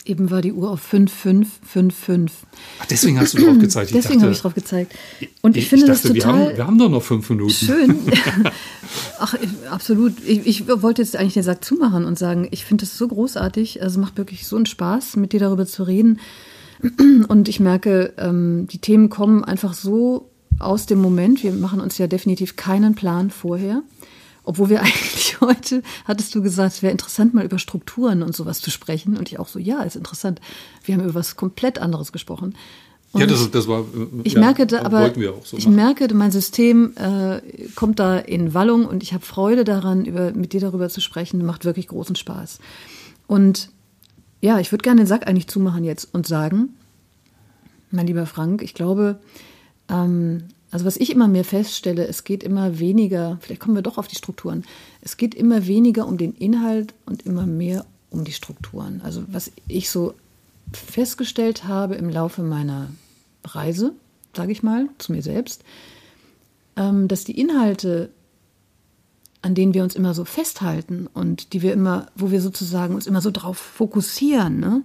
Eben war die Uhr auf 5555. Ach, deswegen hast du drauf gezeigt. Ich <clears throat> deswegen habe ich drauf gezeigt. Und ich, ich finde ich dachte, das total. Wir haben, wir haben doch noch fünf Minuten. Schön. <laughs> <laughs> Ach, absolut. Ich, ich, wollte jetzt eigentlich den Sack zumachen und sagen, ich finde es so großartig. Also macht wirklich so einen Spaß, mit dir darüber zu reden. <clears throat> Und ich merke, ähm, die Themen kommen einfach so aus dem Moment. Wir machen uns ja definitiv keinen Plan vorher. Obwohl wir <laughs> eigentlich heute, hattest du gesagt, es wäre interessant, mal über Strukturen und sowas zu sprechen. Und ich auch so, ja, ist interessant. Wir haben über was komplett anderes gesprochen. Und ja, das, das war. Ich ja, merke da, aber so ich merke, mein System äh, kommt da in Wallung und ich habe Freude daran, über, mit dir darüber zu sprechen. Macht wirklich großen Spaß. Und ja, ich würde gerne den Sack eigentlich zumachen jetzt und sagen, mein lieber Frank, ich glaube, ähm, also was ich immer mehr feststelle, es geht immer weniger, vielleicht kommen wir doch auf die Strukturen, es geht immer weniger um den Inhalt und immer mehr um die Strukturen. Also was ich so festgestellt habe im Laufe meiner Reise, sage ich mal, zu mir selbst, ähm, dass die Inhalte, an denen wir uns immer so festhalten und die wir immer, wo wir sozusagen uns immer so drauf fokussieren, ne?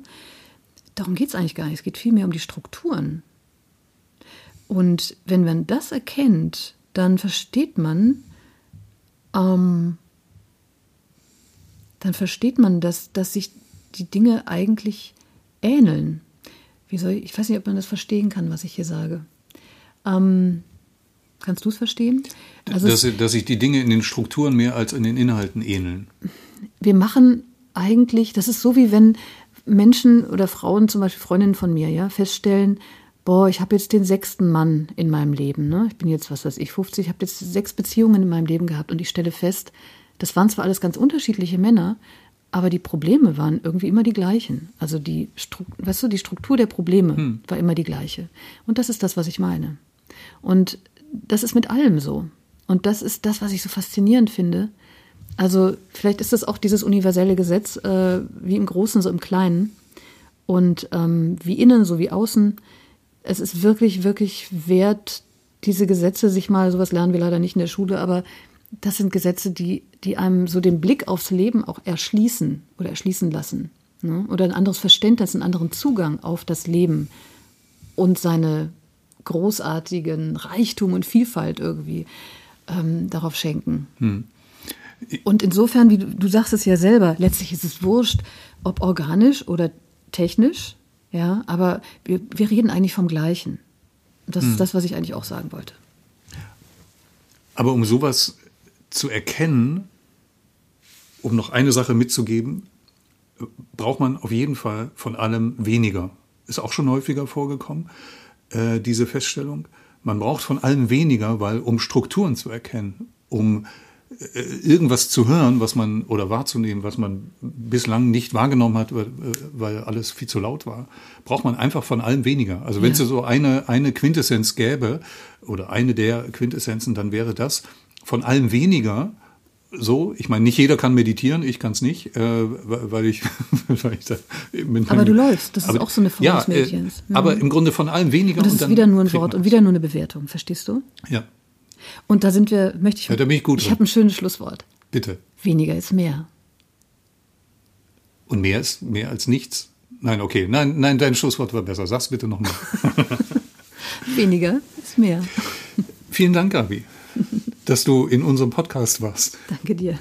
darum geht es eigentlich gar nicht. Es geht vielmehr um die Strukturen. Und wenn man das erkennt, dann versteht man, ähm, dann versteht man, dass, dass sich die Dinge eigentlich ähneln. Wie soll ich, ich weiß nicht, ob man das verstehen kann, was ich hier sage. Ähm, kannst du es verstehen? Also dass, es, dass sich die Dinge in den Strukturen mehr als in den Inhalten ähneln. Wir machen eigentlich, das ist so wie wenn Menschen oder Frauen, zum Beispiel Freundinnen von mir, ja, feststellen, boah, ich habe jetzt den sechsten Mann in meinem Leben. Ne? Ich bin jetzt, was weiß ich, 50, ich habe jetzt sechs Beziehungen in meinem Leben gehabt und ich stelle fest, das waren zwar alles ganz unterschiedliche Männer, Aber die Probleme waren irgendwie immer die gleichen. Also die, weißt du, die Struktur der Probleme hm. war immer die gleiche. Und das ist das, was ich meine. Und das ist mit allem so. Und das ist das, was ich so faszinierend finde. Also vielleicht ist das auch dieses universelle Gesetz, äh, wie im Großen, so im Kleinen. Und ähm, wie innen, so wie außen. Es ist wirklich, wirklich wert, diese Gesetze sich mal, sowas lernen wir leider nicht in der Schule, aber das sind Gesetze, die, die einem so den Blick aufs Leben auch erschließen oder erschließen lassen. Ne? Oder ein anderes Verständnis, einen anderen Zugang auf das Leben und seine großartigen Reichtum und Vielfalt irgendwie ähm, darauf schenken. Hm. Und insofern, wie du, du sagst es ja selber, letztlich ist es wurscht, ob organisch oder technisch, ja, aber wir, wir reden eigentlich vom Gleichen. Das hm. ist das, was ich eigentlich auch sagen wollte. Aber um sowas zu erkennen, um noch eine Sache mitzugeben, braucht man auf jeden Fall von allem weniger. Ist auch schon häufiger vorgekommen, äh, diese Feststellung. Man braucht von allem weniger, weil um Strukturen zu erkennen, um äh, irgendwas zu hören, was man oder wahrzunehmen, was man bislang nicht wahrgenommen hat, weil alles viel zu laut war, braucht man einfach von allem weniger. Also wenn es so eine, eine Quintessenz gäbe oder eine der Quintessenzen, dann wäre das, von allem weniger so, ich meine, nicht jeder kann meditieren, ich kann es nicht, äh, weil ich, <laughs> weil ich da Aber du läufst, das ist auch so eine Form ja, des äh, Mädchens. Mhm. Aber im Grunde von allem weniger. Und das und ist wieder nur ein Wort und wieder nur eine Bewertung, verstehst du? Ja. Und da sind wir, möchte ich. Ja, da bin ich gut. Ich habe ein schönes Schlusswort. Bitte. Weniger ist mehr. Und mehr ist mehr als nichts? Nein, okay. Nein, nein, dein Schlusswort war besser. Sag's bitte nochmal. <laughs> Weniger ist mehr. Vielen Dank, Gabi dass du in unserem Podcast warst. Danke dir.